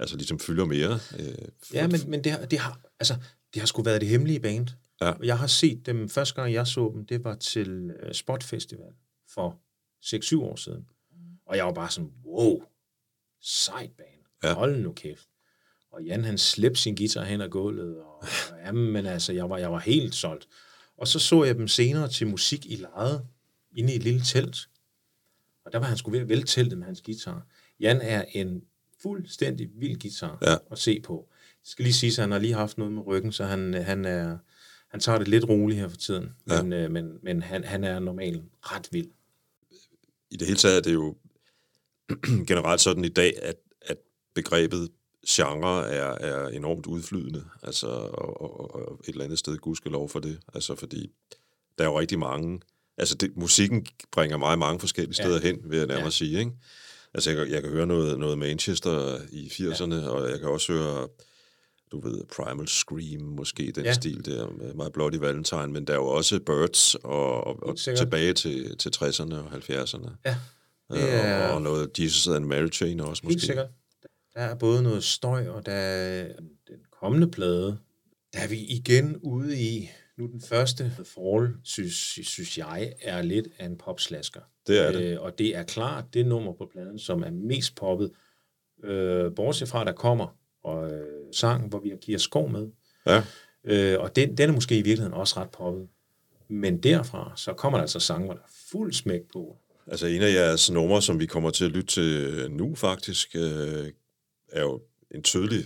Speaker 2: altså ligesom fylder mere. Øh,
Speaker 3: Ja, men, men det, har, det, har, altså, det har sgu været det hemmelige band.
Speaker 2: Ja.
Speaker 3: Jeg har set dem, første gang jeg så dem, det var til uh, Spot Festival for 6-7 år siden. Og jeg var bare sådan, wow, sejt band.
Speaker 2: Ja.
Speaker 3: Hold nu kæft. Og Jan, han slæbte sin guitar hen ad gulvet, og, og [LAUGHS] jamen, men altså, jeg var, jeg var helt solgt. Og så så jeg dem senere til musik i lejet, inde i et lille telt. Og der var han sgu ved at vælte teltet med hans guitar. Jan er en fuldstændig vild guitar
Speaker 2: Ja.
Speaker 3: at se på. Det skal lige sige, at han har lige haft noget med ryggen, så han, han, er, han tager det lidt roligt her for tiden.
Speaker 2: Ja.
Speaker 3: Men, øh, men, men han, han er normalt ret vild.
Speaker 2: i det hele taget er det jo [CLEARS THROAT] generelt sådan i dag, at, at begrebet genre er, er enormt udflydende, altså, og, og, og et eller andet sted gudskelov for det, altså fordi der er jo rigtig mange, altså det, musikken bringer mig mange forskellige steder
Speaker 3: Ja.
Speaker 2: hen, vil jeg nærmere
Speaker 3: Ja.
Speaker 2: sige, ikke? Altså jeg, kan- jeg kan høre noget, noget Manchester i 80'erne, ja. og jeg kan også høre, du ved, Primal Scream, måske den ja. Stil der, med My Bloody Valentine, men der er jo også Birds, og, og, og tilbage til, til 60'erne og 70'erne.
Speaker 3: Ja,
Speaker 2: det
Speaker 3: er
Speaker 2: og, og noget Jesus and Mary Chain også måske.
Speaker 3: helt sikkert. Der er både noget støj, og der er den kommende plade, der er vi igen ude i, nu den første Fall, synes, synes jeg, er lidt af en popslasker.
Speaker 2: Det er det.
Speaker 3: Øh, og det er klart det nummer på pladen, som er mest poppet. Øh, bortset fra, der kommer og, øh, sang, hvor vi har Kira Skov med.
Speaker 2: Ja,
Speaker 3: Øh, og den, den er måske i virkeligheden også ret poppet. Men derfra, så kommer der altså sange, hvor der er fuld smæk på.
Speaker 2: altså en af jeres numre, som vi kommer til at lytte til nu faktisk, øh, er jo en tydelig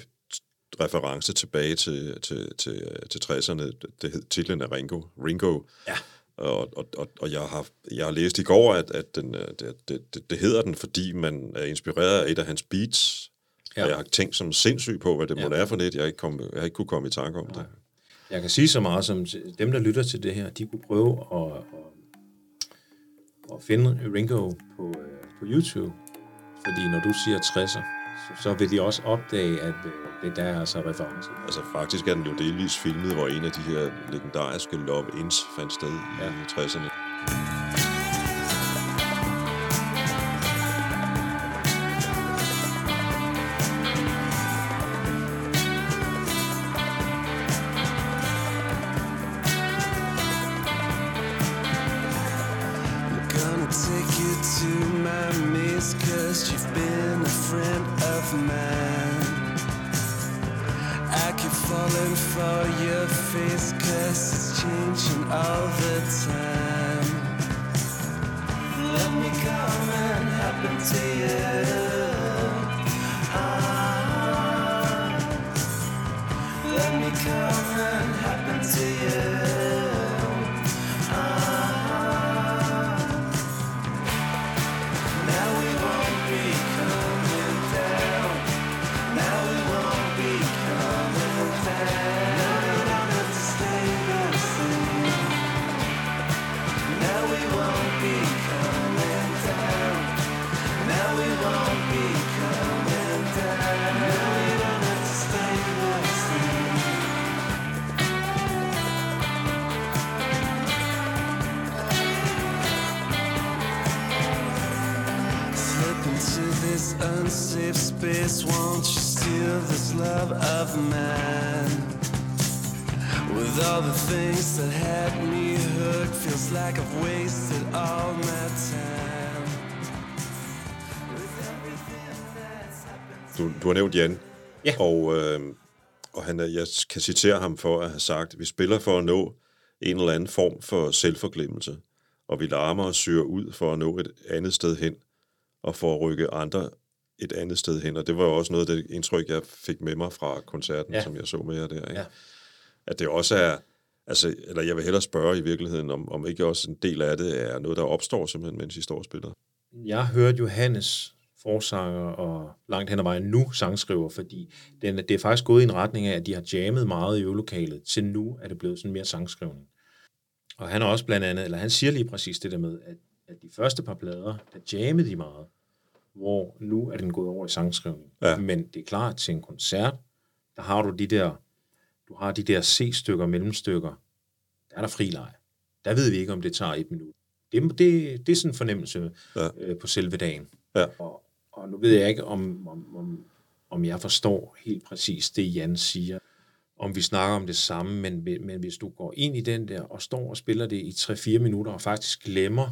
Speaker 2: reference tilbage til, til, til, til 60'erne. Det hed titlen af Ringo. Ringo.
Speaker 3: Ja.
Speaker 2: Og, og, og, og jeg, har, jeg har læst i går, at, at den, øh, det, det, det, hedder den, fordi man er inspireret af et af hans beats. Ja.
Speaker 3: Ja.
Speaker 2: Og jeg har tænkt som sindssygt på, hvad det
Speaker 3: Ja.
Speaker 2: ja. må være for lidt. Jeg har ikke, kom, jeg har ikke kunne komme i tanke om det.
Speaker 3: Jeg kan sige så meget som dem, der lytter til det her, de kunne prøve at, at, at finde Ringo på, øh, på YouTube. Fordi når du siger 60'er, så, vil de også opdage, at øh, det der er altså reference.
Speaker 2: Altså faktisk er den jo delvis filmet, hvor en af de her legendariske love-ins fandt sted i
Speaker 3: Ja.
Speaker 2: 60'erne.
Speaker 1: This love of mine? With all the things that had me hooked, feels like I've wasted all my time. With everything that's happened.
Speaker 2: Du, du har nævnt Jan,
Speaker 3: Ja.
Speaker 2: og, øh, og han, er- jeg kan citere ham for at have sagt, vi spiller for at nå en eller anden form for selvforglemmelse, og vi larmer og syrer ud for at nå et andet sted hen, og for at rykke andre et andet sted hen. Og det var jo også noget af det indtryk, jeg fik med mig fra koncerten, ja. Som jeg så med jer der. Ikke?
Speaker 3: Ja.
Speaker 2: At det også er, altså, eller jeg vil hellere spørge i virkeligheden, om, om ikke også en del af det er noget, der opstår simpelthen, mens I står og spiller.
Speaker 3: Jeg hørte Johannes forsanger og langt hen ad vejen nu sangskriver, fordi den, det er faktisk gået i en retning af, at de har jammet meget i øvelokalet. Til nu er det blevet sådan mere sangskrivning. Og han er også blandt andet, eller han siger lige præcis det der med, at, at de første par plader, der jammede de meget, hvor nu er den gået over i sangskrivning.
Speaker 2: Ja.
Speaker 3: Men det er klart, til en koncert, der har du de der, du har de der C-stykker, mellemstykker, der er der fri leg. Der ved vi ikke, om det tager et minut. Det, det, det er sådan en fornemmelse
Speaker 2: Ja.
Speaker 3: ja. øh, på selve dagen.
Speaker 2: Ja.
Speaker 3: Og, og nu ved jeg ikke, om, om, om, om jeg forstår helt præcis det, Jan siger, om vi snakker om det samme, men, men hvis du går ind i den der og står og spiller det i 3-4 minutter og faktisk glemmer,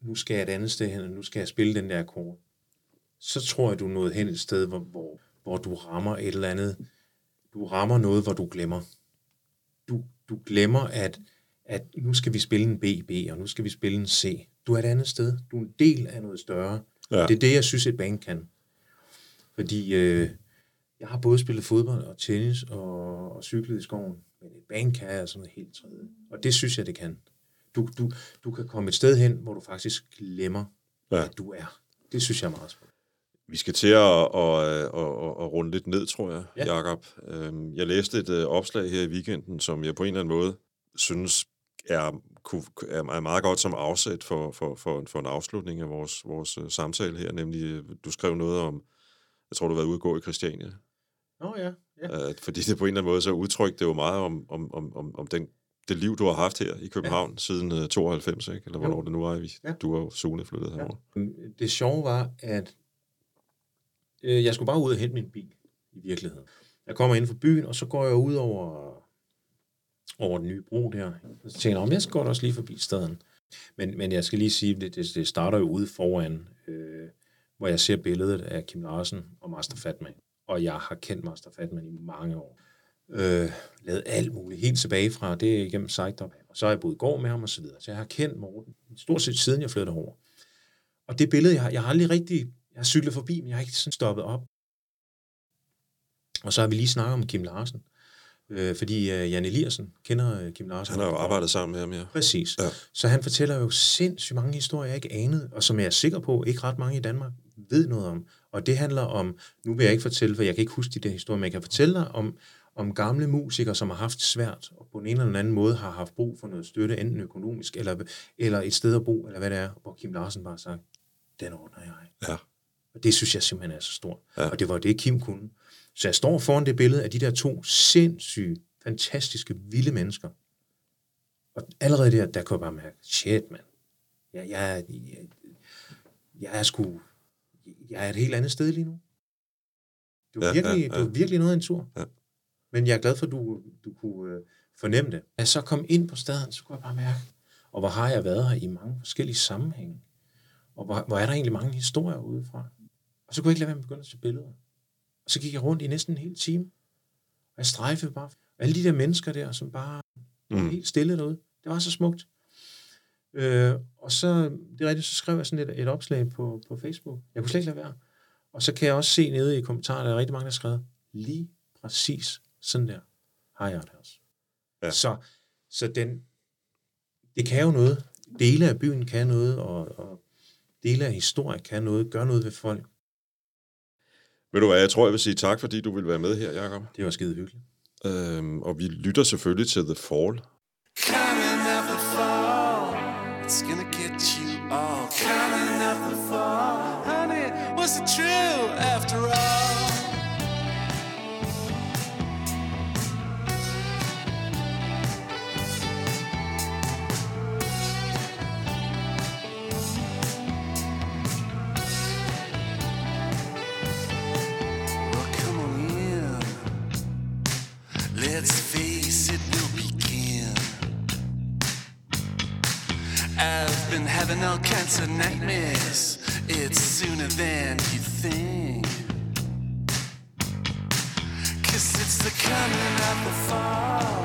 Speaker 3: nu skal jeg et andet sted hen, og nu skal jeg spille den der akkord, så tror jeg, du er nået hen et sted, hvor, hvor, hvor du rammer et eller andet, du rammer noget, hvor du glemmer. Du, du glemmer, at, at nu skal vi spille en B, B, og nu skal vi spille en C. Du er et andet sted. Du er en del af noget større.
Speaker 2: Ja.
Speaker 3: Det er det, jeg synes, et band kan. Fordi øh, jeg har både spillet fodbold og tennis og, og cyklet i skoven, men et band kan altså noget helt tredje. Og det synes jeg, det kan. Du, du, du kan komme et sted hen, hvor du faktisk glemmer,
Speaker 2: ja.
Speaker 3: at du er. Det synes jeg er meget spændende.
Speaker 2: Vi skal til at, at, at, at, at runde lidt ned, tror jeg, ja.
Speaker 3: Ja.
Speaker 2: Jakob. Øhm, Jeg læste et øh, opslag her i weekenden, som jeg på en eller anden måde synes er, er er meget godt som afsæt for, for, for, for en afslutning af vores, vores øh, samtale her. Nemlig, øh, du skrev noget om, jeg tror, du har været ude at gå i Christiania.
Speaker 3: Nå ja, ja.
Speaker 2: Øh, fordi det på en eller anden måde så udtrykte det jo meget om, om, om, om, om den, det liv, du har haft her i København ja. siden øh, 92, ikke? eller hvornår
Speaker 3: Jo.
Speaker 2: det nu var. Vi, ja.
Speaker 3: Ja.
Speaker 2: Du har Sune flyttet herover.
Speaker 3: Det sjove var, at øh, jeg skulle bare ud og hente min bil i virkeligheden. Jeg kommer ind fra byen, og så går jeg ud over, over den nye bro der. Og så tænker jeg, jeg skal godt også lige forbi staden. Men, men jeg skal lige sige, det, det, det starter jo ude foran, øh, hvor jeg ser billedet af Kim Larsen og Master Fatman. Og jeg har kendt Master Fatman i mange år. Øh, lavet alt muligt, helt tilbage fra det igennem Sejtop. Og så har jeg boet i går med ham og så videre. Så jeg har kendt Morten stort set siden jeg flyttede over. Og det billede, jeg har, jeg har aldrig rigtig, jeg har cyklet forbi, men jeg har ikke sådan stoppet op. Og så har vi lige snakket om Kim Larsen. Øh, fordi øh, Jan Eliassen kender øh, Kim Larsen.
Speaker 2: Han har jo arbejdet sammen med ham, ja.
Speaker 3: Præcis.
Speaker 2: Ja.
Speaker 3: Så han fortæller jo sindssygt mange historier, jeg ikke anede, og som jeg er sikker på, ikke ret mange i Danmark ved noget om. Og det handler om, nu vil jeg ikke fortælle, for jeg kan ikke huske de der historier, men jeg kan fortælle dig om, om gamle musikere, som har haft svært, og på en eller anden måde har haft brug for noget støtte, enten økonomisk, eller, eller et sted at bo, eller hvad det er, hvor Kim Larsen bare har sagt, den ordner jeg.
Speaker 2: Ja.
Speaker 3: Og det synes jeg simpelthen er så stort.
Speaker 2: Ja.
Speaker 3: Ja. Og det var det, Kim kunne. Så jeg står foran det billede af de der to sindssygt, fantastiske, vilde mennesker. Og allerede der, der kunne jeg bare mærke, shit, mand. Jeg, jeg, jeg, jeg er sgu... Jeg er et helt andet sted lige nu. Det var,
Speaker 2: Ja,
Speaker 3: ja, virkelig,
Speaker 2: ja,
Speaker 3: ja,
Speaker 2: ja.
Speaker 3: ja. det var virkelig noget af en tur.
Speaker 2: Ja.
Speaker 3: Men jeg er glad for, at du, du kunne øh, fornemme det. Da jeg så kom ind på staden, så kunne jeg bare mærke, og hvor har jeg været her i mange forskellige sammenhænge. Og hvor, hvor er der egentlig mange historier udefra. Og så kunne jeg ikke lade være med at begynde at tage billeder. Og så gik jeg rundt i næsten en hel time. Og jeg strejfede bare. Og alle de der mennesker der, som bare
Speaker 2: Mm.
Speaker 3: mm. helt stille derude. Det var så smukt. Øh, og så, det er rigtigt, så skrev jeg sådan et, et opslag på, på Facebook. Jeg kunne slet ikke lade være. Og så kan jeg også se nede i kommentarerne, der er rigtig mange, der har skrevet, lige præcis sådan der har jeg det også.
Speaker 2: Ja.
Speaker 3: Så, så den, det kan jo noget. Dele af byen kan noget, og, og dele af historien kan noget, gør noget ved folk.
Speaker 2: Ved du hvad, jeg tror, jeg vil sige tak, fordi du vil være med her, Jacob.
Speaker 3: Det var skide hyggeligt.
Speaker 2: Øhm, og vi lytter selvfølgelig til The Fall.
Speaker 1: Kinds of nightmares. It's sooner than you think. Cause it's the coming of the fall.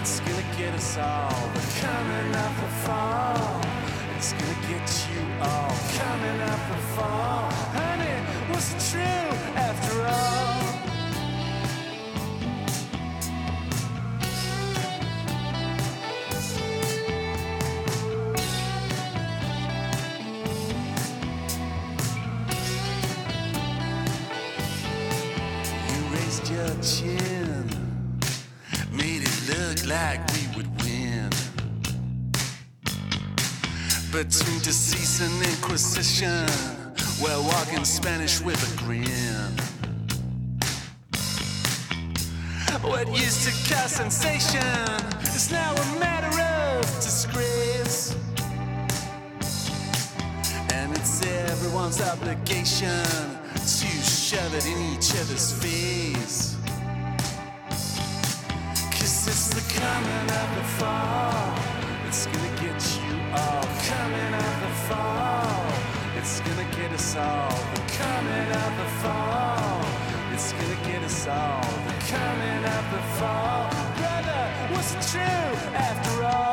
Speaker 1: It's gonna get us all. The coming of the fall. It's gonna get you all. Coming of the fall. Honey, was it true after all? Between decease and inquisition, while walking Spanish with a grin. What used to cause sensation is now a matter of disgrace. And it's everyone's obligation to shove it in each other's face. Cause it's the coming of the fall. Fall. It's gonna get us all. The coming of the fall. It's gonna get us all. The coming of the fall. Brother, was it true after all?